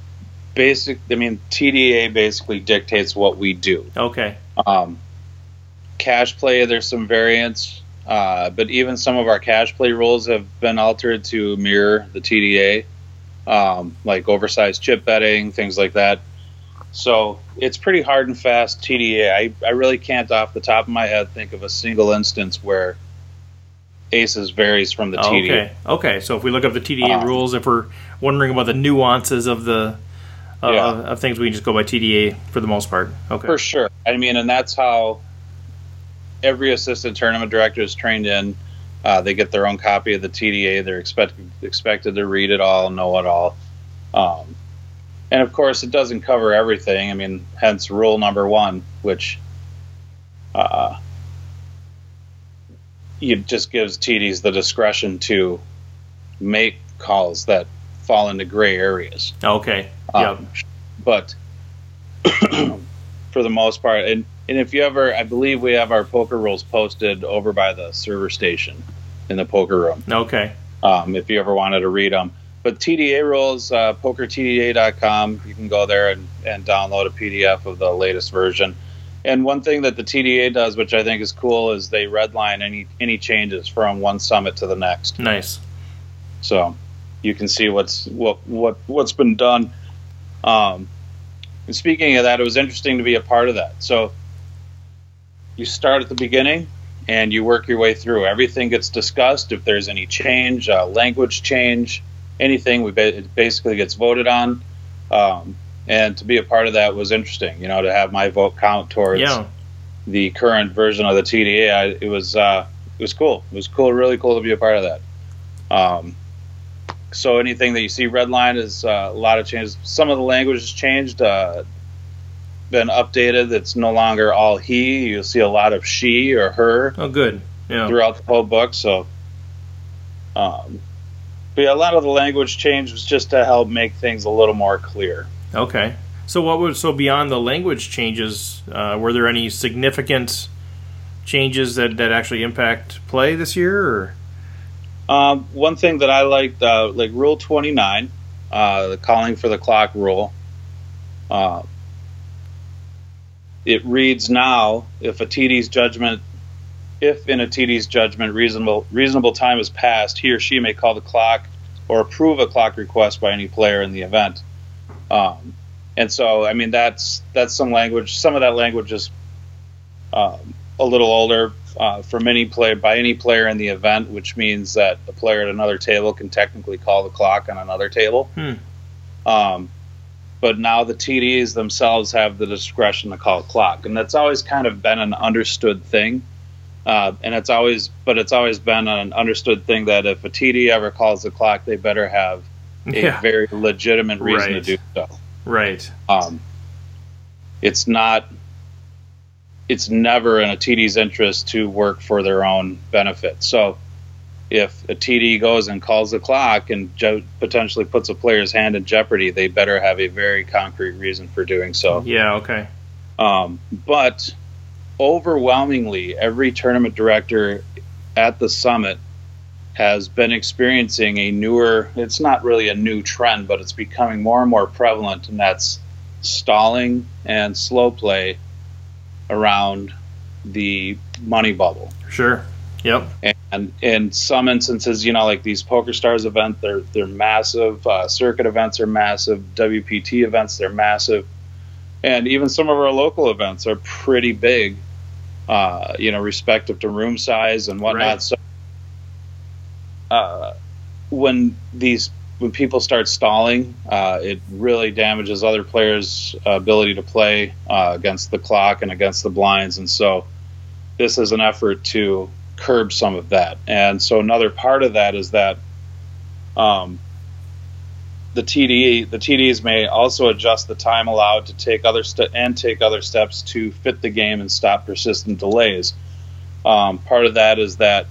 basic. I mean, TDA basically dictates what we do. Okay. Um, cash play, there's some variants. Uh, but even some of our cash play rules have been altered to mirror the TDA, um, like oversized chip betting, things like that. So it's pretty hard and fast TDA. I, I really can't, off the top of my head, think of a single instance where Aces varies from the TDA. Okay. Okay. So if we look up the TDA um, rules, if we're wondering about the nuances of the uh, yeah. of things, we can just go by TDA for the most part. Okay. For sure. I mean, and that's how every assistant tournament director is trained in. Uh, they get their own copy of the TDA. They're expect, expected to read it all, know it all. Um, and of course, it doesn't cover everything. I mean, hence rule number one, which uh, it just gives TDs the discretion to make calls that fall into gray areas. Okay. Um, But <clears throat> for the most part, and and if you ever, I believe we have our poker rules posted over by the server station in the poker room. Okay. Um, if you ever wanted to read them. But TDA rules, uh, pokertda.com, you can go there and, and download a PDF of the latest version. And one thing that the TDA does, which I think is cool, is they redline any any changes from one summit to the next. Nice. So you can see what's what what what's been done. Um, and speaking of that, it was interesting to be a part of that. So you start at the beginning and you work your way through. Everything gets discussed. If there's any change, uh, language change, anything, we ba- it basically gets voted on. Um, and to be a part of that was interesting. You know, to have my vote count towards yeah. the current version of the TDA, I, it was uh, it was cool. It was cool, really cool to be a part of that. Um, so anything that you see redline is uh, a lot of changes. Some of the language has changed. Uh, been updated. It's no longer all he. You'll see a lot of she or her. Oh, good. Yeah. Throughout the whole book. So, um, but yeah, a lot of the language change was just to help make things a little more clear. Okay. So what was so beyond the language changes? Uh, were there any significant changes that, that actually impact play this year? Um, one thing that I liked, uh, like Rule Twenty Nine, uh, the calling for the clock rule. Uh, it reads now if a TD's judgment if in a TD's judgment reasonable reasonable time has passed, he or she may call the clock or approve a clock request by any player in the event. Um, and so, I mean, that's that's some language. Some of that language is um, a little older. uh, from any player by any player in the event, which means that a player at another table can technically call the clock on another table. Hmm. Um, but now the TDs themselves have the discretion to call clock, and that's always kind of been an understood thing. Uh, and it's always, but it's always been an understood thing that if a TD ever calls the clock, they better have a Yeah. very legitimate reason Right. to do so. Right. Um, it's not. It's never in a TD's interest to work for their own benefit. So, if a TD goes and calls the clock and je- potentially puts a player's hand in jeopardy, they better have a very concrete reason for doing so. Yeah. Okay. Um, but overwhelmingly, every tournament director at the summit has been experiencing a newer, it's not really a new trend, but it's becoming more and more prevalent, and that's stalling and slow play around the money bubble. Sure. Yep. And in some instances, you know, like these PokerStars event, they're they're massive. Uh, circuit events are massive. WPT events, they're massive, and even some of our local events are pretty big. Uh, you know, respective to room size and whatnot. Right. So, uh, when these when people start stalling, uh, it really damages other players' ability to play uh, against the clock and against the blinds, and so this is an effort to curb some of that. And so another part of that is that um, the TD the TDs may also adjust the time allowed to take other and take other steps to fit the game and stop persistent delays. Um, part of that is that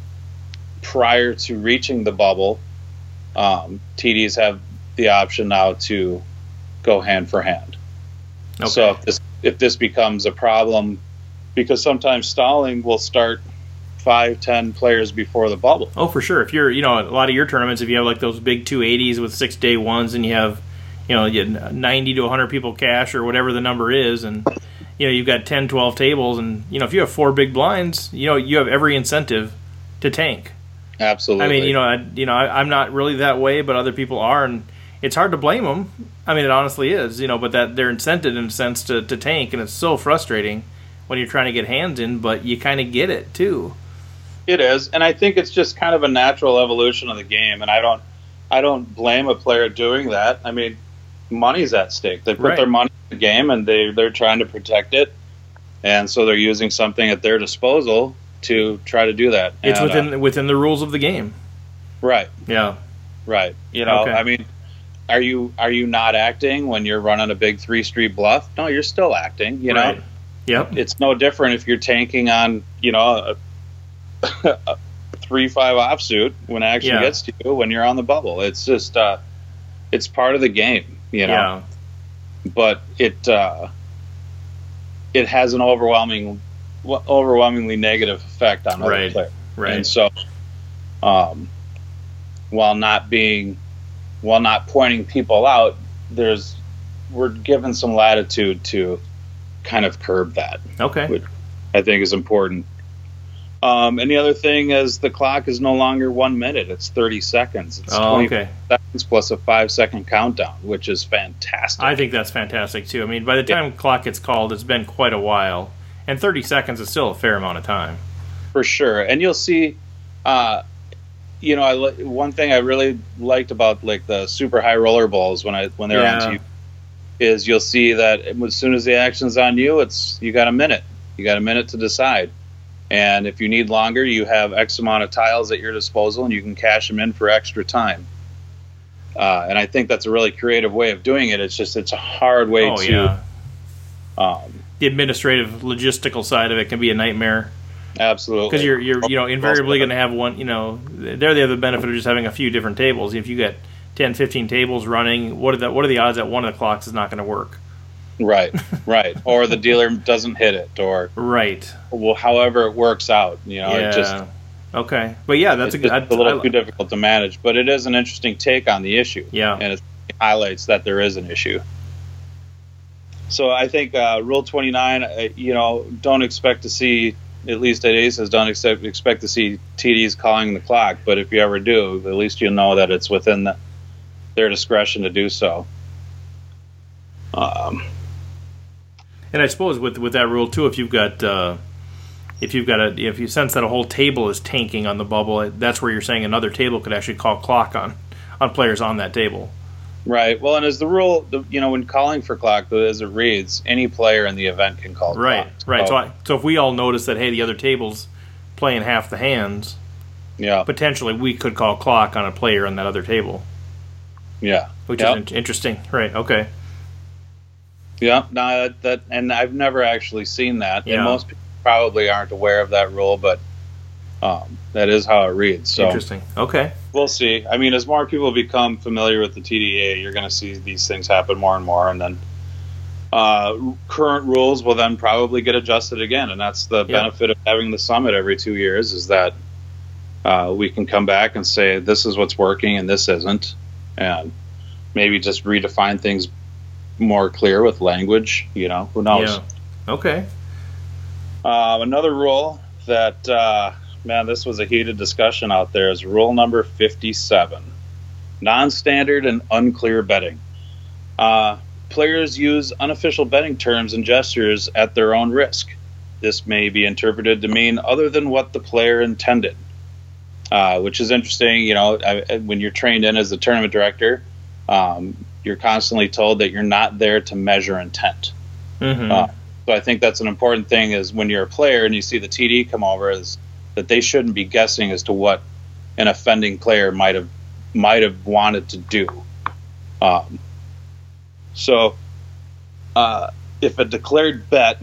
prior to reaching the bubble, um, TDs have the option now to go hand for hand. Okay. So if this if this becomes a problem, because sometimes stalling will start five, ten players before the bubble. Oh, for sure. If you're, you know, a lot of your tournaments, if you have like those big 280s with six day ones, and you have, you know, you get 90 to 100 people cash or whatever the number is, and you know you've got 10, 12 tables, and you know if you have four big blinds, you know you have every incentive to tank. Absolutely. I mean, you know, I, you know, I, I'm not really that way, but other people are, and it's hard to blame them. I mean, it honestly is, you know, but that they're incented in a sense to, to tank, and it's so frustrating when you're trying to get hands in, but you kind of get it too. It is, and I think it's just kind of a natural evolution of the game, and I don't, I don't blame a player doing that. I mean, money's at stake. They put Right. their money in the game, and they they're trying to protect it, and so they're using something at their disposal to try to do that. It's And, uh, within within the rules of the game. right, Yeah. right. You know, Okay. I mean, are you are you not acting when you're running a big three street bluff? No, you're still acting. You know, Right. Yep. it's no different if you're tanking on you know a, <laughs> a three five offsuit when action Yeah. gets to you when you're on the bubble. It's just uh, it's part of the game, you know. Yeah. But it uh, it has an overwhelming overwhelmingly negative effect on other Right. players. Right. And so, um, while not being, while not pointing people out, there's we're given some latitude to kind of curb that. Okay. Which I think is important. Um, and the other thing is the clock is no longer one minute; it's thirty seconds. It's Oh, okay. seconds plus a five second countdown, which is fantastic. I think that's fantastic too. I mean, by the time clock gets called, it's been quite a while, and 30 seconds is still a fair amount of time. for sure. And you'll see, uh, you know, I li- one thing I really liked about like the super high roller bowls when I when they're Yeah. on TV is you'll see that as soon as the action's on you, it's you got a minute. You got a minute to decide. And if you need longer, you have X amount of tiles at your disposal, and you can cash them in for extra time. Uh, and I think that's a really creative way of doing it. It's just it's a hard way oh to yeah. um, The administrative logistical side of it can be a nightmare absolutely because you're you're you know invariably going to have one. You know, there they have the benefit of just having a few different tables. If you get 10, 15 tables running, what are the what are the odds that one of the clocks is not going to work? right, <laughs> right, or the dealer doesn't hit it, or Right. well, however it works out. You know, yeah. it just okay. But yeah, that's it's a good. a little I- too difficult to manage. But it is an interesting take on the issue. Yeah. and it highlights that there is an issue. So I think uh, Rule 29, uh, you know, don't expect to see, at least at Aces, don't expect, expect to see TDs calling the clock. But if you ever do, at least you'll know that it's within the, their discretion to do so. Um, And I suppose with with that rule too, if you've got uh, if you've got a if you sense that a whole table is tanking on the bubble, that's where you're saying another table could actually call clock on on players on that table. Right. Well, and as the rule, you know, when calling for clock, as it reads, any player in the event can call right, clock. Right. So, So, I, so if we all notice that hey, the other table's playing half the hands, yeah, potentially we could call clock on a player on that other table, yeah, which Yep. is in- interesting. Right. Okay. yeah. No, that, that, and I've never actually seen that, Yeah. and most people probably aren't aware of that rule, but um, that is how it reads. So Interesting. Okay. We'll see. I mean, as more people become familiar with the TDA, you're going to see these things happen more and more, and then uh, current rules will then probably get adjusted again, and that's the Yeah. benefit of having the summit every two years is that uh, we can come back and say this is what's working and this isn't, and maybe just redefine things more clear with language. You know, who knows? Yeah. Okay. Uh, another rule that, uh, man, this was a heated discussion out there is rule number 57 non standard and unclear betting. Uh, players use unofficial betting terms and gestures at their own risk. This may be interpreted to mean other than what the player intended, uh, which is interesting. You know, I, when you're trained in as a tournament director, um, you're constantly told that you're not there to measure intent. Mm-hmm. Uh, so I think that's an important thing is when you're a player and you see the TD come over is that they shouldn't be guessing as to what an offending player might have might have wanted to do. Um, so uh, if a declared bet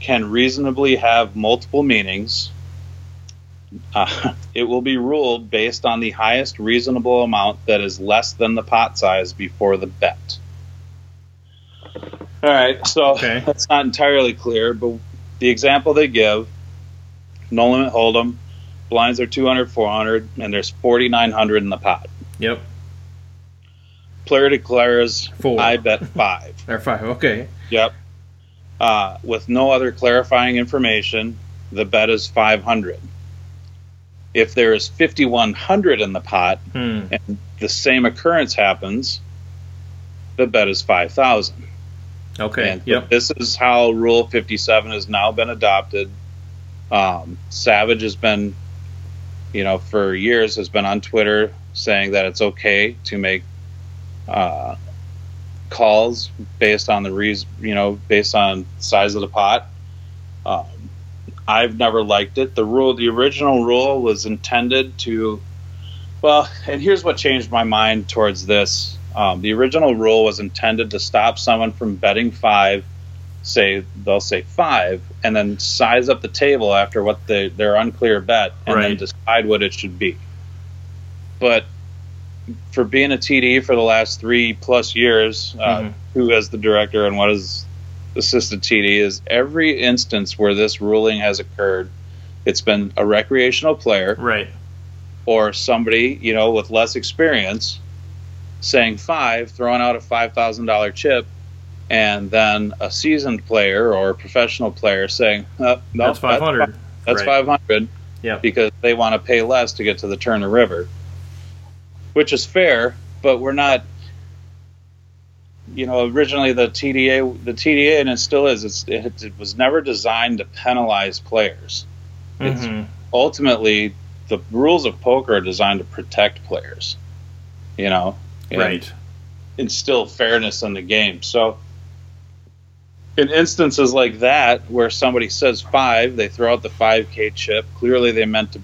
can reasonably have multiple meanings, uh, <laughs> it will be ruled based on the highest reasonable amount that is less than the pot size before the bet. All right, so Okay. that's not entirely clear, but the example they give, no limit hold'em, blinds are 200, 400, and there's 4,900 in the pot. Yep. Player declares, Four. I bet five. <laughs> Or five. Okay. Yep. Uh, with no other clarifying information, the bet is 500. If there is 5,100 in the pot Hmm. and the same occurrence happens, the bet is 5,000. Okay. And Yep. this is how Rule 57 has now been adopted. Um, Savage has been, you know, for years has been on Twitter saying that it's okay to make uh, calls based on the reason, you know, based on size of the pot. Um, I've never liked it. The rule, the original rule, was intended to. Well, and here's what changed my mind towards this. Um, the original rule was intended to stop someone from betting five. Say they'll say five, and then size up the table after what the, their unclear bet, and then decide what it should be. But for being a TD for the last three plus years, uh, Mhm. who as the director and what is assistant TD is every instance where this ruling has occurred, it's been a recreational player Right. or somebody you know with less experience saying five, throwing out a five thousand dollar chip, and then a seasoned player or a professional player saying, oh, no, That's five hundred. That's Right. five hundred. Yeah. Because they want to pay less to get to the turn or river, which is fair, but we're not. You know, originally the TDA, the TDA, and it still is. It's, it, it was never designed to penalize players. It's hmm ultimately the rules of poker are designed to protect players. You know, and Right. instill fairness in the game. So, in instances like that, where somebody says five, they throw out the 5K chip. Clearly, they meant to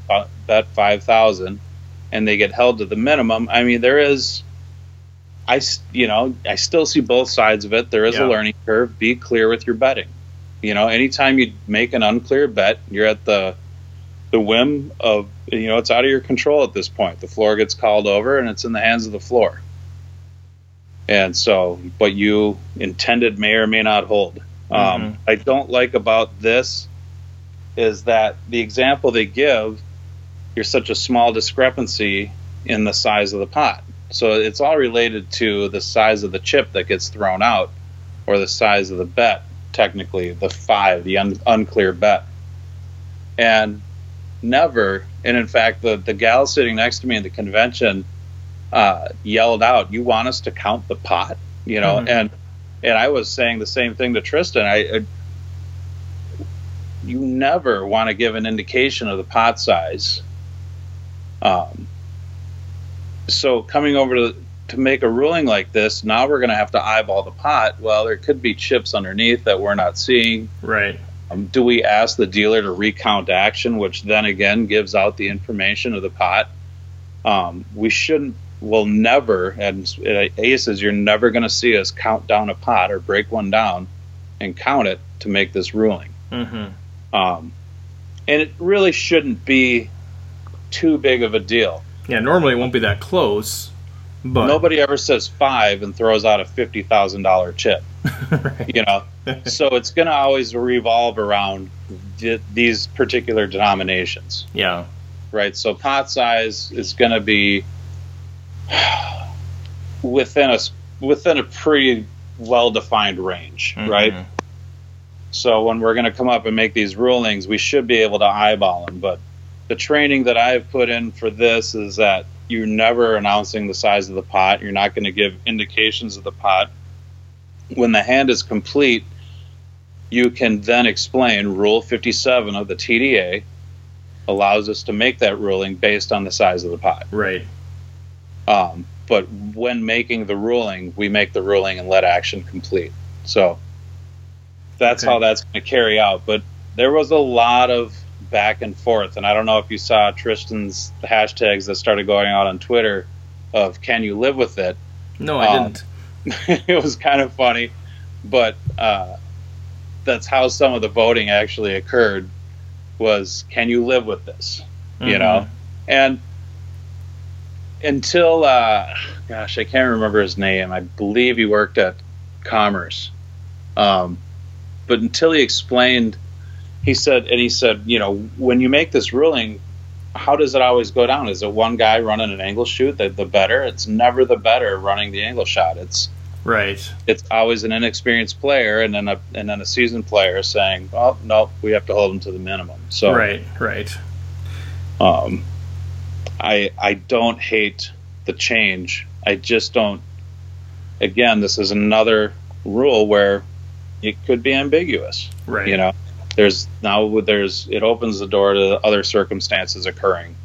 bet 5,000 and they get held to the minimum. I mean, there I I, you know, I still see both sides of it. There is Yeah. a learning curve. Be clear with your betting. You know, anytime you make an unclear bet, you're at the the whim of you know it's out of your control at this point. The floor gets called over, and it's in the hands of the floor. And so, what you intended may or may not hold. Um, I don't like about this is that the example they give, you're such a small discrepancy in the size of the pot. So it's all related to the size of the chip that gets thrown out, or the size of the bet. Technically, the five, the un- unclear bet, and never. And in fact, the the gal sitting next to me in the convention uh, yelled out, "You want us to count the pot?" You know, Mhm. and and I was saying the same thing to Tristan. I, I you never want to give an indication of the pot size. Um, so coming over to to make a ruling like this, now we're going to have to eyeball the pot. Well, there could be chips underneath that we're not seeing. Right. Um, do we ask the dealer to recount action, which then again gives out the information of the pot? Um, we shouldn't, will never, and Aces, you're never going to see us count down a pot or break one down and count it to make this ruling. Mm-hmm. Um, and it really shouldn't be too big of a deal. Yeah, normally it won't be that close, but nobody ever says five and throws out a fifty thousand dollar chip. right. <laughs> You know, so it's going to always revolve around th- these particular denominations, Yeah. right? So pot size is going to be within a within a pretty well defined range, right? Mhm. So when we're going to come up and make these rulings, we should be able to eyeball them. But the training that I've put in for this is that you're never announcing the size of the pot. You're not going to give indications of the pot. When the hand is complete, you can then explain Rule 57 of the TDA allows us to make that ruling based on the size of the pot. Right. Um, but when making the ruling, we make the ruling and let action complete. So that's Okay. how that's going to carry out. But there was a lot of back and forth, and I don't know if you saw Tristan's hashtags that started going out on Twitter of "Can you live with it?" No, I Um, didn't. <laughs> it was kind of funny, but uh, that's how some of the voting actually occurred. Was can you live with this? You Mhm. know, and until uh, gosh, I can't remember his name. I believe he worked at Commerce, um, but until he explained, he said, and he said, you know, when you make this ruling. How does it always go down? Is it one guy running an angle shoot, the, the better? It's never the better running the angle shot. It's Right. it's always an inexperienced player and then a and then a seasoned player saying, "Well, no, we have to hold them to the minimum." So, Right. Right. um, I I don't hate the change. I just don't. Again, this is another rule where it could be ambiguous. Right. You know, there's now there's it opens the door to other circumstances occurring.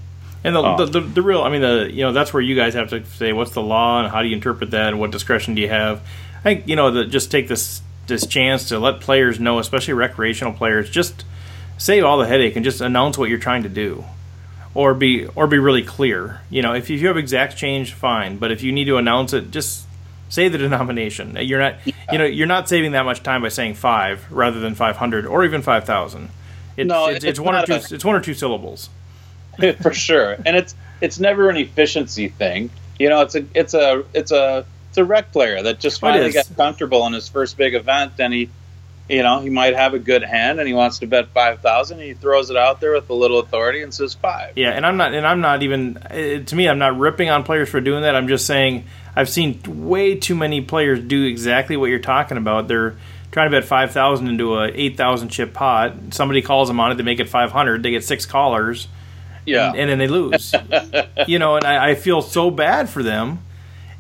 And the, Oh. the, um, the, the real, I mean, the you know that's where you guys have to say what's the law and how do you interpret that and what discretion do you have. I think you know the, just take this this chance to let players know, especially recreational players, just save all the headache and just announce what you're trying to do, or be or be really clear. You know, if you have exact change, fine, but if you need to announce it, just say the <laughs> denomination. You're not you know you're not saving that much time by saying five rather than five hundred or even five thousand. It's, No, it's, it's it's one or two. a- it's one or two syllables. <laughs> for sure. And it's it's never an efficiency thing. You know, it's a it's a it's a it's a rec player that just finally got comfortable in his first big event, and he, you know, he might have a good hand, and he wants to bet five thousand. He throws it out there with a little authority and says five. Yeah, and I'm not, and I'm not even. to me, I'm not ripping on players for doing that. I'm just saying I've seen way too many players do exactly what you're talking about. They're trying to bet five thousand into a eight thousand chip pot. Somebody calls them on it. They make it five hundred. They get six callers, Yeah, and then they lose. <laughs> you know, and I, I feel so bad for them.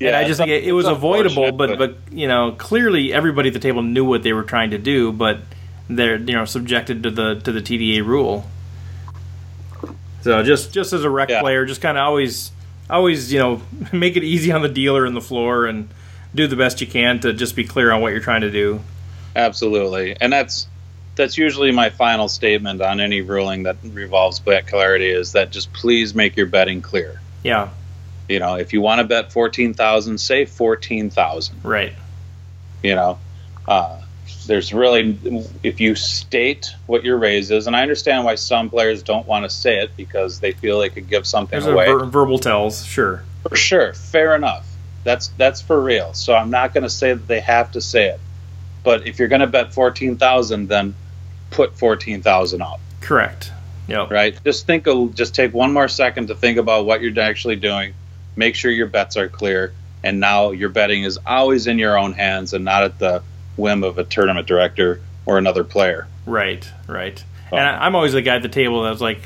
And I just think it, it was avoidable, but but you know, clearly everybody at the table knew what they were trying to do, but they're you know subjected to the to the TDA rule. So just just as a rec Yeah. player, just kind of always always you know <laughs> make it easy on the dealer and the floor, and do the best you can to just be clear on what you're trying to do. absolutely, and that's that's usually my final statement on any ruling that revolves bet clarity is that just please make your betting clear. Yeah, You know, if you want to bet fourteen thousand, say fourteen thousand. right. you know uh, there's really if you state what your raise is and i understand why some players don't want to say it because they feel they could give something There's a away ver- verbal tells, sure. for sure fair enough that's that's for real so i'm not going to say that they have to say it but if you're going to bet 14000 then put fourteen thousand up. Correct. Yep. right just think of just take one more second to think about what you're actually doing make sure your bets are clear and now your betting is always in your own hands and not at the whim of a tournament director or another player Right, right. Oh. And I'm always the guy at the table that's like,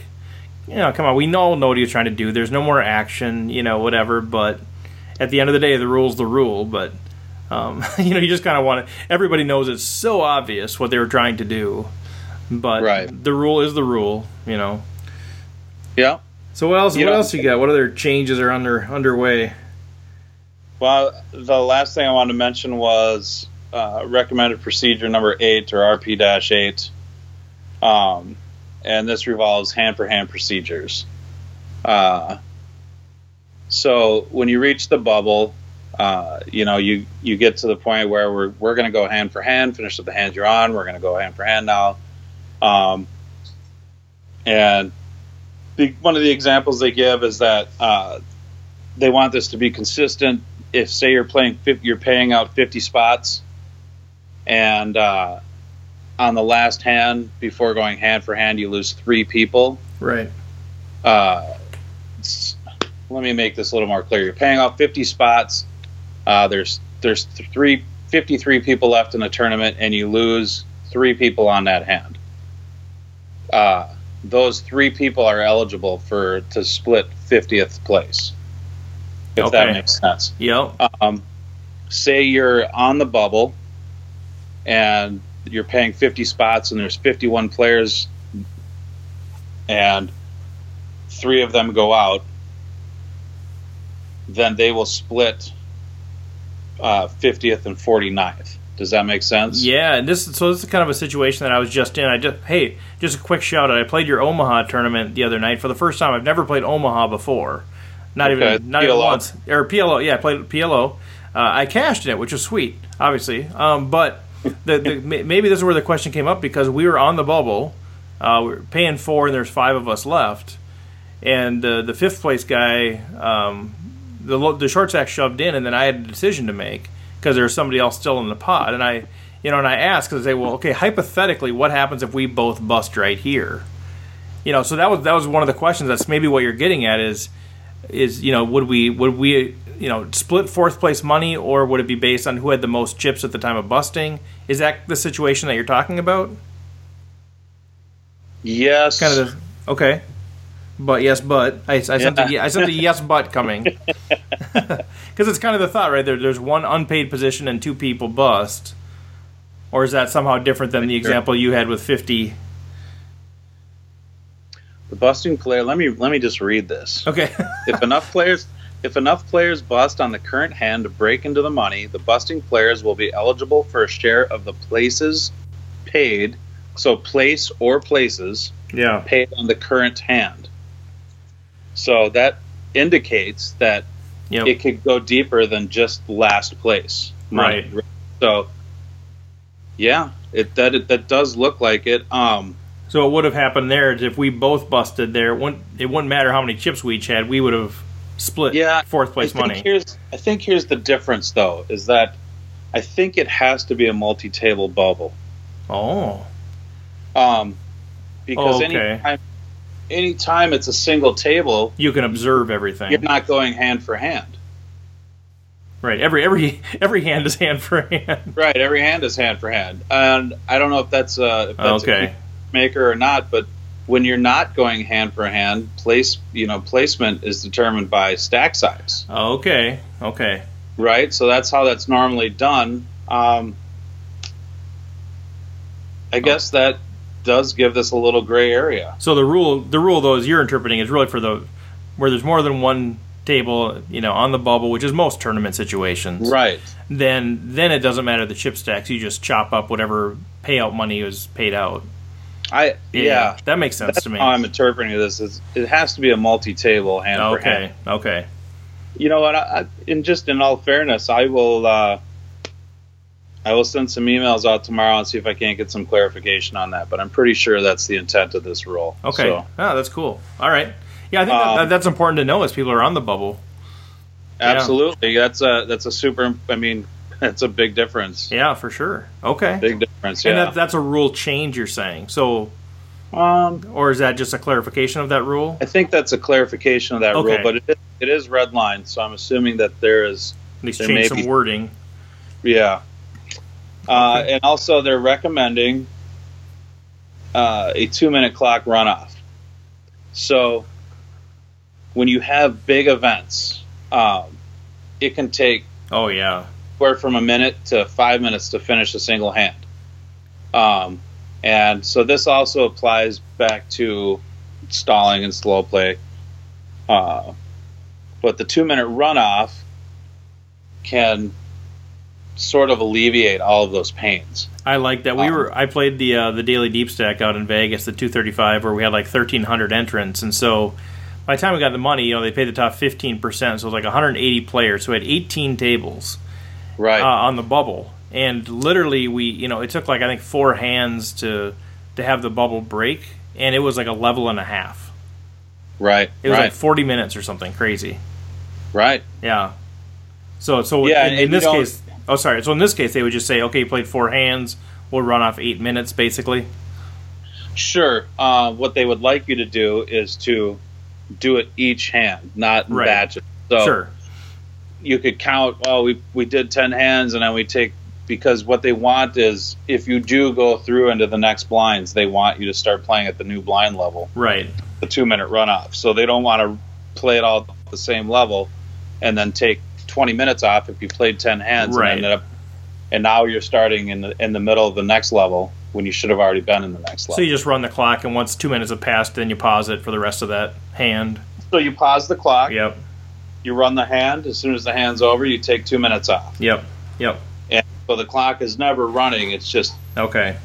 you know, come on, we all know what he's trying to do. There's no more action, you know, whatever. But at the end of the day, the rule's the rule. But um, <laughs> you know, you just kind of want to. Everybody knows it's so obvious what they were trying to do. But Right. the rule is the rule, you know. Yeah. So what else? You what know- else you got? What other changes are under underway? Well, the last thing I wanted to mention was uh, recommended procedure number eight or RP 8. Um, and this revolves hand for hand procedures. Uh, so when you reach the bubble, uh, you know, you, you get to the point where we're, we're going to go hand for hand, finish with the hand you're on. We're going to go hand for hand now. Um, and the, one of the examples they give is that uh, they want this to be consistent. If say you're playing, you're paying out 50 spots, and uh, on the last hand before going hand for hand, you lose three people. Right. Uh, let me make this a little more clear. You're paying off 50 spots. Uh, there's there's three 53 people left in the tournament, and you lose three people on that hand. Uh, those three people are eligible for to split 50th place. If that makes sense. Yep. Um, say you're on the bubble and you're paying 50 spots and there's 51 players and three of them go out, then they will split uh, 50th and 49th. Does that make sense? Yeah, and this so this is kind of a situation that I was just in. I just hey, just a quick shout out. I played your Omaha tournament the other night for the first time. I've never played Omaha before. Not Okay, even not even once. Or PLO, yeah, I played PLO. Uh, I cashed in it, which was sweet, obviously. Um, but <laughs> the, the, maybe this is where the question came up because we were on the bubble. Uh, we were paying four, and there's five of us left. And uh, the fifth place guy, um, the the short stack shoved in, and then I had a decision to make because there's somebody else still in the pot, and I, you know, and I asked because I say, well, okay, hypothetically, what happens if we both bust right here? You know, so that was that was one of the questions. That's maybe what you're getting at is, is you know, would we would we you know split fourth place money, or would it be based on who had the most chips at the time of busting? Is that the situation that you're talking about? Yes. Kind of the okay. But yes, but I, I sent the I sent the yes but coming <laughs> <laughs> because it's kind of the thought right there. There's one unpaid position and two people bust, or is that somehow different than the example you had with fifty? the busting player. Let me let me just read this. Okay, <laughs> if enough players if enough players bust on the current hand to break into the money, the busting players will be eligible for a share of the places paid. So place or places yeah, paid on the current hand. So that indicates that yep. it could go deeper than just last place. right? So yeah, it that it, that does look like it. Um So what would have happened there is if we both busted there, it wouldn't, it wouldn't matter how many chips we each had, we would have split Yeah, fourth place I think money. Here's, I think here's the difference, though, is that I think it has to be a multi-table bubble, Oh, um, because Oh, okay. anytime, anytime it's a single table, you can observe everything. you're not going hand for hand. Right. Every every every hand is hand for hand. Right, every hand is hand for hand, and I don't know if that's a, if that's Okay. a maker or not, but when you're not going hand for hand, place you know placement is determined by stack size. Okay. Okay. right? So that's how that's normally done. Um, I guess that does give this a little gray area. So the rule, the rule though, as you're interpreting, is really for the where there's more than one table, you know, on the bubble, which is most tournament situations. Right. Then, then it doesn't matter the chip stacks. You just chop up whatever payout money is paid out. I yeah. that makes sense to me. how I'm interpreting this. Is it has to be a multi-table hand for hand. okay. Okay. You know what? I, I, in just in all fairness, I will. Uh, I will send some emails out tomorrow and see if I can't get some clarification on that. But I'm pretty sure that's the intent of this rule. Okay. So, Oh, that's cool. All right. Yeah, I think that, Um, that's important to know as people are on the bubble. absolutely, that's a that's a super. I mean, <laughs> that's a big difference. Yeah, for sure. Okay. Big difference. And Yeah. that, that's a rule change you're saying. So, um, or is that just a clarification of that rule? I think that's a clarification of that Okay. rule, but it is, it is red line, so I'm assuming that there is, At least There change may some wording. yeah. Uh, Okay. and also, they're recommending uh, a two minute clock runoff. So, when you have big events, um, it can take Oh yeah. anywhere from a minute to five minutes to finish a single hand. Um, And so this also applies back to stalling and slow play. Uh, but the two minute runoff can sort of alleviate all of those pains. I like that. We um, were I played the uh, the daily deep stack out in Vegas, the 235, where we had like 1,300 entrants, and so by the time we got the money, you know, they paid the top 15 percent, so it was like 180 players. So we had 18 tables, right, uh, on the bubble, and literally we, you know, it took like I think four hands to to have the bubble break, and it was like a level and a half. Right. It was right. like 40 minutes or something crazy. Right. Yeah. So so yeah, in, in this case Oh, sorry. So in this case, they would just say, okay, you played four hands. We'll run off eight minutes, basically. Sure. Uh, what they would like you to do is to do it each hand, not right. batches. So sure. You could count. Well, we we did ten hands, and then we take because what they want is if you do go through into the next blinds, they want you to start playing at the new blind level, right? The two minute runoff. So they don't want to play it all at the same level, and then take 20 minutes off if you played 10 hands right. and ended up and now you're starting in the in the middle of the next level when you should have already been in the next level. So you just run the clock and once 2 minutes have passed then you pause it for the rest of that hand. So you pause the clock. Yep. You run the hand as soon as the hand's over you take 2 minutes off. Yep. Yep. And so the clock is never running, it's just Okay.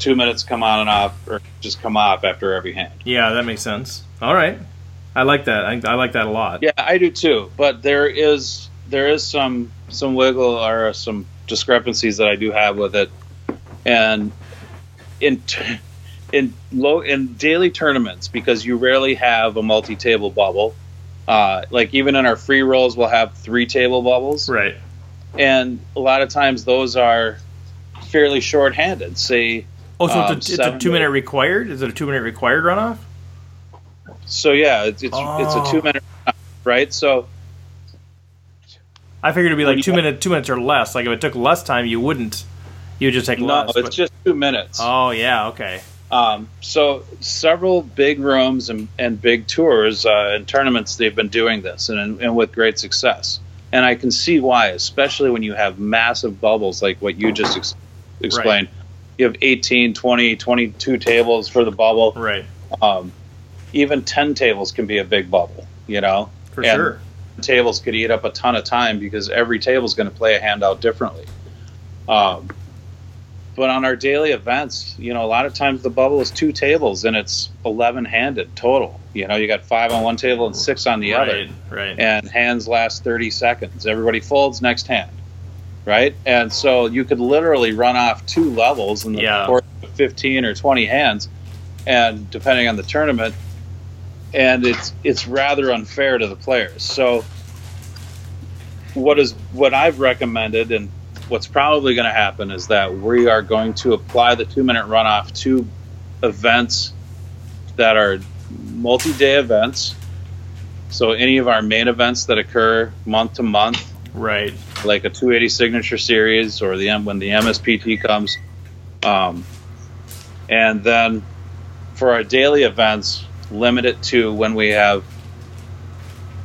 2 minutes come on and off or just come off after every hand. Yeah, that makes sense. All right. I like that. I, I like that a lot. Yeah, I do too. But there is there is some some wiggle or some discrepancies that I do have with it, and in t- in low in daily tournaments because you rarely have a multi-table bubble. Uh, like even in our free rolls, we'll have three table bubbles, right? And a lot of times those are fairly short-handed. Say, oh, so um, it's, a, it's a two-minute required. Is it a two-minute required runoff? So yeah, it's it's, oh. it's a oh. two-minute, right? So I figured it'd be like two minutes, two minutes or less. Like if it took less time, you wouldn't. You would just take no, less. No, it's but... just two minutes. Oh yeah, okay. Um, so several big rooms and, and big tours uh, and tournaments they've been doing this and, and with great success. And I can see why, especially when you have massive bubbles like what you just ex- explained. Right. You have 18, 20, 22 tables for the bubble. Right. Um, even 10 tables can be a big bubble, you know? For and, sure tables could eat up a ton of time because every table is going to play a handout differently. Um, but on our daily events, you know, a lot of times the bubble is two tables and it's 11 handed total. You know, you got five on one table and six on the right, other. Right. And hands last 30 seconds. Everybody folds, next hand. Right. And so you could literally run off two levels in the yeah. course of 15 or 20 hands. And depending on the tournament, and it's it's rather unfair to the players. So what is what I've recommended and what's probably going to happen is that we are going to apply the 2 minute runoff to events that are multi-day events. So any of our main events that occur month to month, right? Like a 280 signature series or the when the MSPT comes um, and then for our daily events, limit it to when we have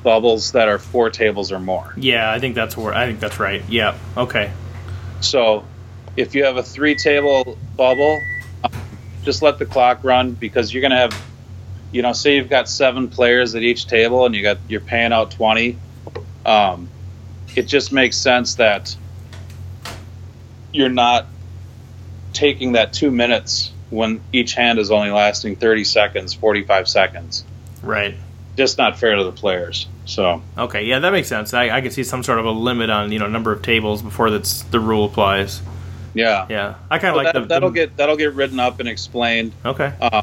bubbles that are four tables or more. Yeah, I think that's where I think that's right. Yeah. Okay. So, if you have a three table bubble, um, just let the clock run because you're going to have, you know, say you've got seven players at each table and you got you're paying out twenty. Um, it just makes sense that you're not taking that two minutes when each hand is only lasting 30 seconds, 45 seconds. Right. Just not fair to the players. So okay, yeah, that makes sense. I, I could see some sort of a limit on you know number of tables before that's the rule applies. Yeah, yeah. I kind of like that, the, that'll the... get that'll get written up and explained. Okay. Uh,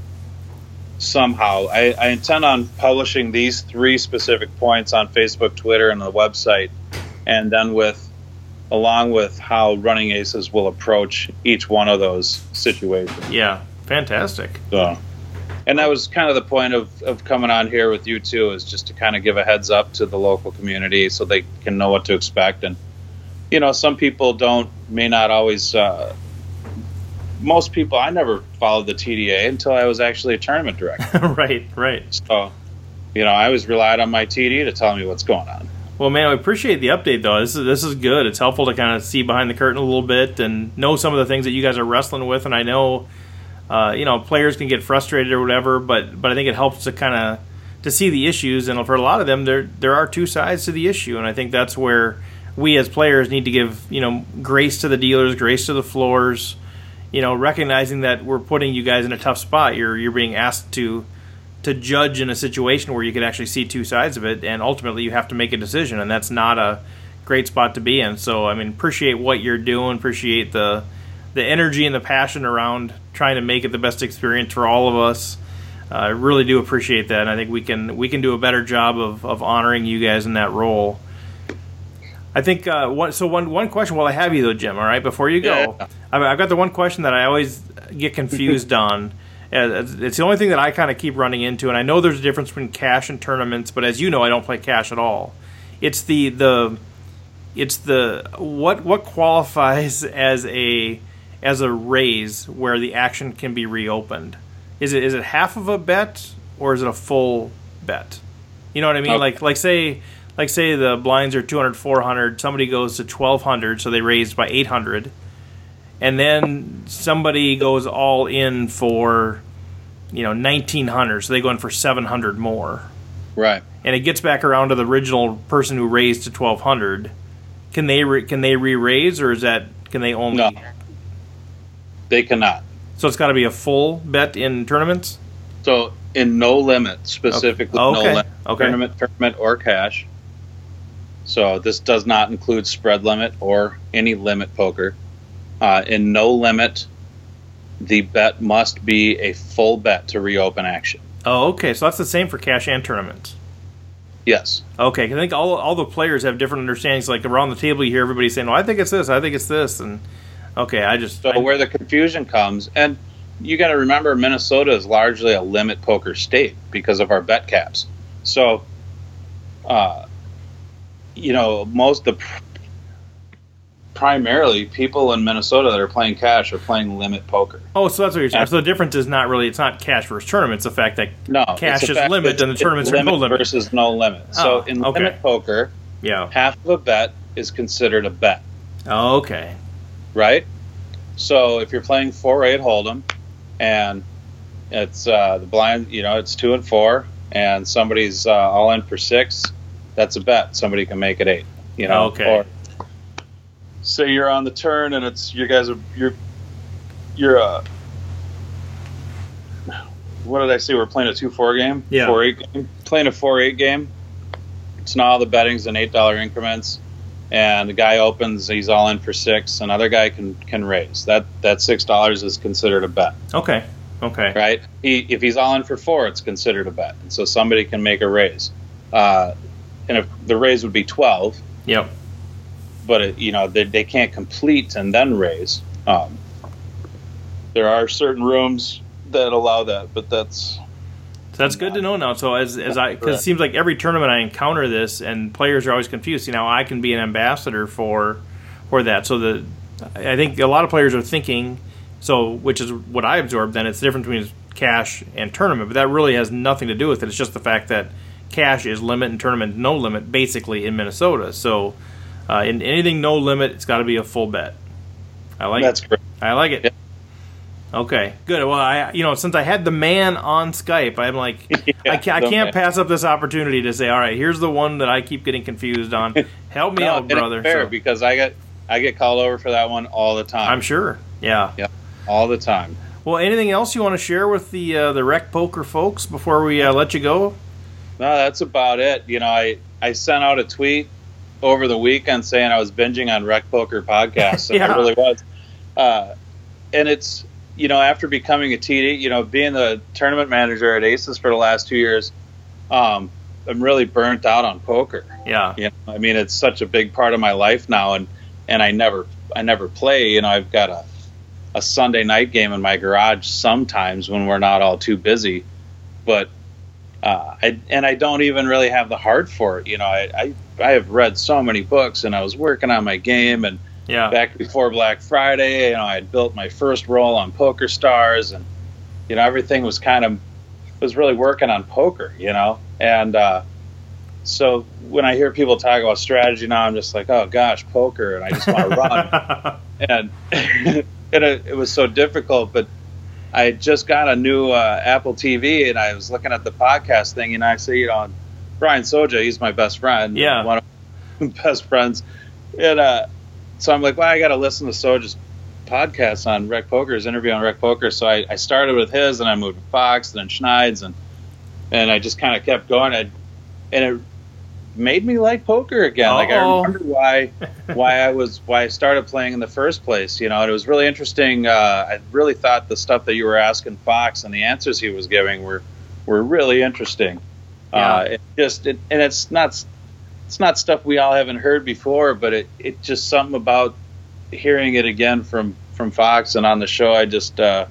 somehow, I, I intend on publishing these three specific points on Facebook, Twitter, and the website, and then with along with how running aces will approach each one of those situations. Yeah, fantastic. So, and that was kind of the point of, of coming on here with you too, is just to kind of give a heads up to the local community so they can know what to expect. And you know, some people don't may not always. Uh, most people, I never followed the TDA until I was actually a tournament director. <laughs> right, right. So, you know, I always relied on my TD to tell me what's going on. Well, man, I appreciate the update though. This is this is good. It's helpful to kind of see behind the curtain a little bit and know some of the things that you guys are wrestling with. And I know uh, you know, players can get frustrated or whatever, but but I think it helps to kind of to see the issues, and for a lot of them, there there are two sides to the issue, and I think that's where we as players need to give you know grace to the dealers, grace to the floors, you know, recognizing that we're putting you guys in a tough spot. You're you're being asked to to judge in a situation where you can actually see two sides of it, and ultimately you have to make a decision, and that's not a great spot to be in. So I mean, appreciate what you're doing, appreciate the the energy and the passion around trying to make it the best experience for all of us. Uh, I really do appreciate that, and I think we can we can do a better job of, of honoring you guys in that role. I think uh, one, so. One one question while I have you though, Jim. All right, before you go, yeah. I've got the one question that I always get confused <laughs> on. It's the only thing that I kind of keep running into, and I know there's a difference between cash and tournaments, but as you know, I don't play cash at all. It's the the it's the what what qualifies <laughs> as a as a raise where the action can be reopened. Is it is it half of a bet or is it a full bet? You know what I mean? Okay. Like like say like say the blinds are 200 400 somebody goes to 1200 so they raised by 800 and then somebody goes all in for you know 1900 so they go in for 700 more right and it gets back around to the original person who raised to 1200 can they re- can they re-raise or is that can they only no. they cannot so it's got to be a full bet in tournaments so in no limit specifically okay. no limit okay. tournament tournament or cash so this does not include spread limit or any limit poker. Uh, in no limit, the bet must be a full bet to reopen action. Oh, okay. So that's the same for cash and tournaments. Yes. Okay. I think all all the players have different understandings. Like around the table, you hear everybody saying, "Well, I think it's this. I think it's this," and okay, I just so I, where the confusion comes, and you got to remember, Minnesota is largely a limit poker state because of our bet caps. So, uh, you know, most the primarily people in Minnesota that are playing cash are playing limit poker. Oh, so that's what you're saying. So the difference is not really it's not cash versus tournament. It's the fact that no, cash is limit and the tournaments are no limit versus no limit. Oh, so in okay. limit poker, yeah, half of a bet is considered a bet. Oh, okay. Right. So if you're playing four eight hold'em, and it's uh, the blind, you know, it's two and four, and somebody's uh, all in for six that's a bet. Somebody can make it eight. You know. Okay. Or say you're on the turn and it's you guys are you're you're uh what did I say? We're playing a two four game. Yeah. Four eight game. Playing a four eight game. It's now the betting's in eight dollar increments, and the guy opens. He's all in for six. Another guy can can raise. That that six dollars is considered a bet. Okay. Okay. Right. He, if he's all in for four, it's considered a bet, and so somebody can make a raise. Uh, and if the raise would be 12 yep but it, you know they, they can't complete and then raise. Um, there are certain rooms that allow that but that's so that's good to know now. So as, as i because it seems like every tournament i encounter this and players are always confused. You know i can be an ambassador for for that. So the i think a lot of players are thinking so which is what i absorbed then it's the difference between cash and tournament. But that really has nothing to do with it. It's just the fact that cash is limit and tournament no limit basically in Minnesota. So uh, in anything no limit, it's got to be a full bet. I like That's it. great. I like it. Okay, good. Well, I you know since I had the man on Skype, I'm like <laughs> yeah, I, can't, I can't pass up this opportunity to say, all right, here's the one that I keep getting confused on. <laughs> Help me no, out, brother. Fair, so. because I get I get called over for that one all the time. I'm sure. Yeah. Yeah. All the time. Well, anything else you want to share with the uh, the rec poker folks before we uh, let you go? No, that's about it. You know, I I sent out a tweet over the weekend saying I was binging on Rec Poker podcast. And <laughs> yeah. it really was. Uh, and it's you know after becoming a TD, you know, being the tournament manager at Aces for the last two years, um, I'm really burnt out on poker. Yeah. You know, I mean, it's such a big part of my life now, and and I never I never play. You know, I've got a a Sunday night game in my garage sometimes when we're not all too busy, but uh, I, and I don't even really have the heart for it. You know, I, I, I have read so many books, and I was working on my game, and yeah. back before Black Friday, you know, I had built my first roll on PokerStars, and you know, everything was kind of was really working on poker, you know, and uh, so when I hear people talk about strategy now, I'm just like, oh gosh, poker, and I just want to run, <laughs> and <laughs> and it, it was so difficult, but I just got a new uh, Apple TV, and I was looking at the podcast thing, and I see, you know, Brian Soja, he's my best friend. Yeah. One of my <laughs> best friends. And uh, so I'm like, well, I got to listen to Soja's podcast on Rec Poker, his interview on Rec Poker. So I, I started with his, and I moved to Fox, and then Schneid's, and and I just kind of kept going. I, and it made me like poker again. Like I Uh-oh. remember why why I was why I started playing in the first place. You know, and it was really interesting. Uh, I really thought the stuff that you were asking Fox and the answers he was giving were were really interesting. Uh, it just it, and it's not it's not stuff we all haven't heard before, but it it just something about hearing it again from from Fox and on the show. I just uh,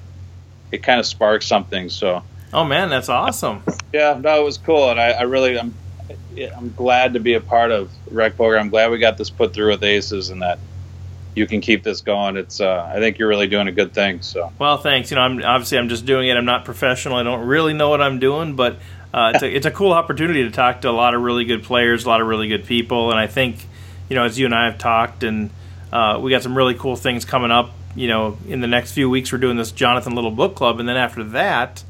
it kind of sparked something. So Oh man, that's awesome. yeah, no, it was cool, and I, I really I'm I'm glad to be a part of Rec Poker. I'm glad we got this put through with Aces, and that you can keep this going. It's uh, I think you're really doing a good thing. So Well, thanks. You know, I'm obviously I'm just doing it. I'm not professional. I don't really know what I'm doing, but uh, it's a it's a cool opportunity to talk to a lot of really good players, a lot of really good people, and I think you know as you and I have talked, and uh, we got some really cool things coming up. You know, in the next few weeks, we're doing this Jonathan Little book club, and then after that.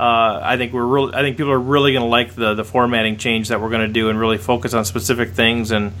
Uh, I think we're real. I think people are really going to like the the formatting change that we're going to do, and really focus on specific things, and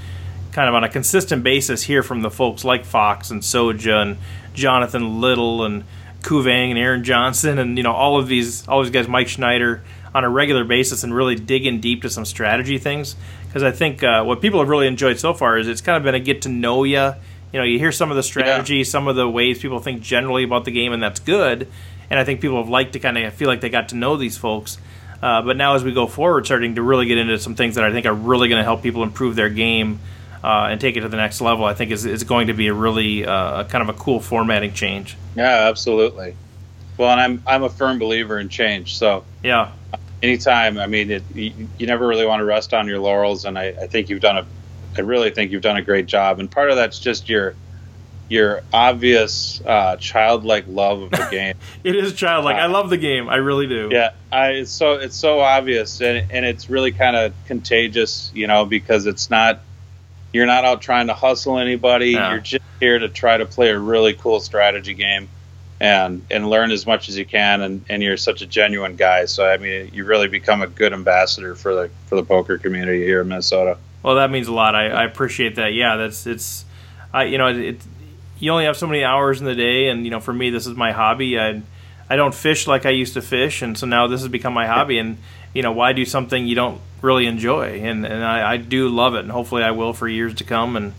kind of on a consistent basis hear from the folks like Fox and Soja and Jonathan Little and Ku Vang and Aaron Johnson and you know all of these all these guys Mike Schneider on a regular basis and really dig in deep to some strategy things because I think uh, what people have really enjoyed so far is it's kind of been a get to know you. You know, you hear some of the strategy, some of the ways people think generally about the game, and that's good. And I think people have liked to kind of feel like they got to know these folks. Uh, but now as we go forward, starting to really get into some things that I think are really going to help people improve their game uh, and take it to the next level, I think is, is going to be a really uh, kind of a cool formatting change. yeah, absolutely. Well, and I'm I'm a firm believer in change. So Yeah, anytime, I mean, it, you, you never really want to rest on your laurels, and I, I think you've done a I really think you've done a great job. And part of that's just your your obvious uh, childlike love of the <laughs> game. it is childlike. I love the game. I really do. Yeah, I, it's so it's so obvious, and and it's really kind of contagious, you know, because it's not you're not out trying to hustle anybody. Yeah. You're just here to try to play a really cool strategy game, and and learn as much as you can. And, and you're such a genuine guy, so I mean, you really become a good ambassador for the for the poker community here in Minnesota. Well, that means a lot. I, I appreciate that. Yeah, that's it's, I you know it, it. You only have so many hours in the day, and you know for me this is my hobby. I I don't fish like I used to fish, and so now this has become my hobby. And you know why do something you don't really enjoy? And and I, I do love it, and hopefully I will for years to come. And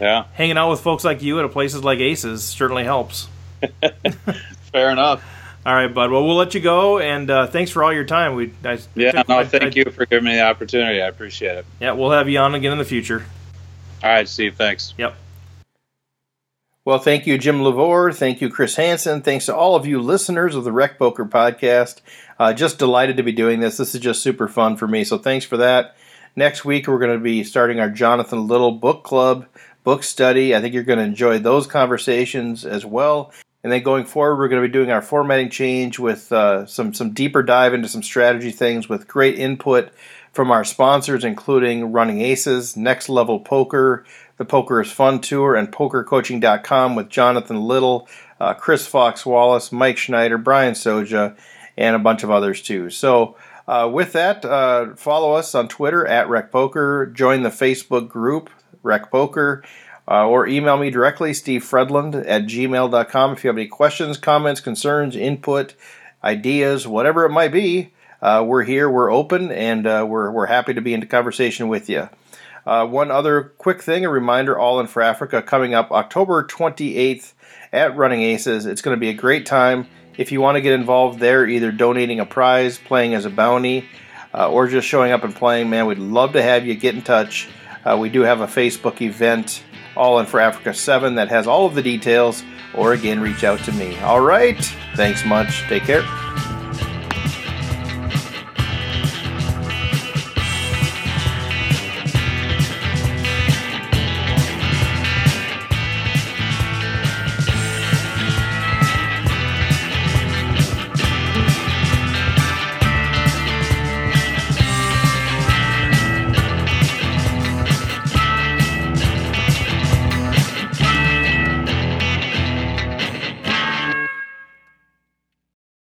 Yeah, hanging out with folks like you at places like Aces certainly helps. <laughs> <laughs> fair enough. All right, bud. Well, we'll let you go, and uh, thanks for all your time. We I, Yeah, no, I- thank I- you for giving me the opportunity. I appreciate it. Yeah, we'll have you on again in the future. All right, Steve. Thanks. Yep. Well, thank you, Jim Lavore. Thank you, Chris Hansen. Thanks to all of you listeners of the Rec Poker podcast. Uh, just delighted to be doing this. This is just super fun for me. So thanks for that. Next week, we're going to be starting our Jonathan Little book club, book study. I think you're going to enjoy those conversations as well. And then going forward, we're going to be doing our formatting change with uh, some some deeper dive into some strategy things with great input from our sponsors, including Running Aces, Next Level Poker, the Poker is Fun Tour, and PokerCoaching.com with Jonathan Little, uh, Chris Fox Wallace, Mike Schneider, Brian Soja, and a bunch of others too. So. Uh, with that, uh, follow us on Twitter at Rec Poker. Join the Facebook group Rec Poker, uh, or email me directly, Steve Fredlund at gmail.com. If you have any questions, comments, concerns, input, ideas, whatever it might be, uh, we're here, we're open, and uh, we're, we're happy to be into conversation with you. Uh, one other quick thing, a reminder All in for Africa coming up October 28th at Running Aces. It's going to be a great time. If you want to get involved there, either donating a prize, playing as a bounty, uh, or just showing up and playing, man, we'd love to have you get in touch. Uh, we do have a Facebook event, All in for Africa 7, that has all of the details, or again, reach out to me. All right, thanks much. Take care.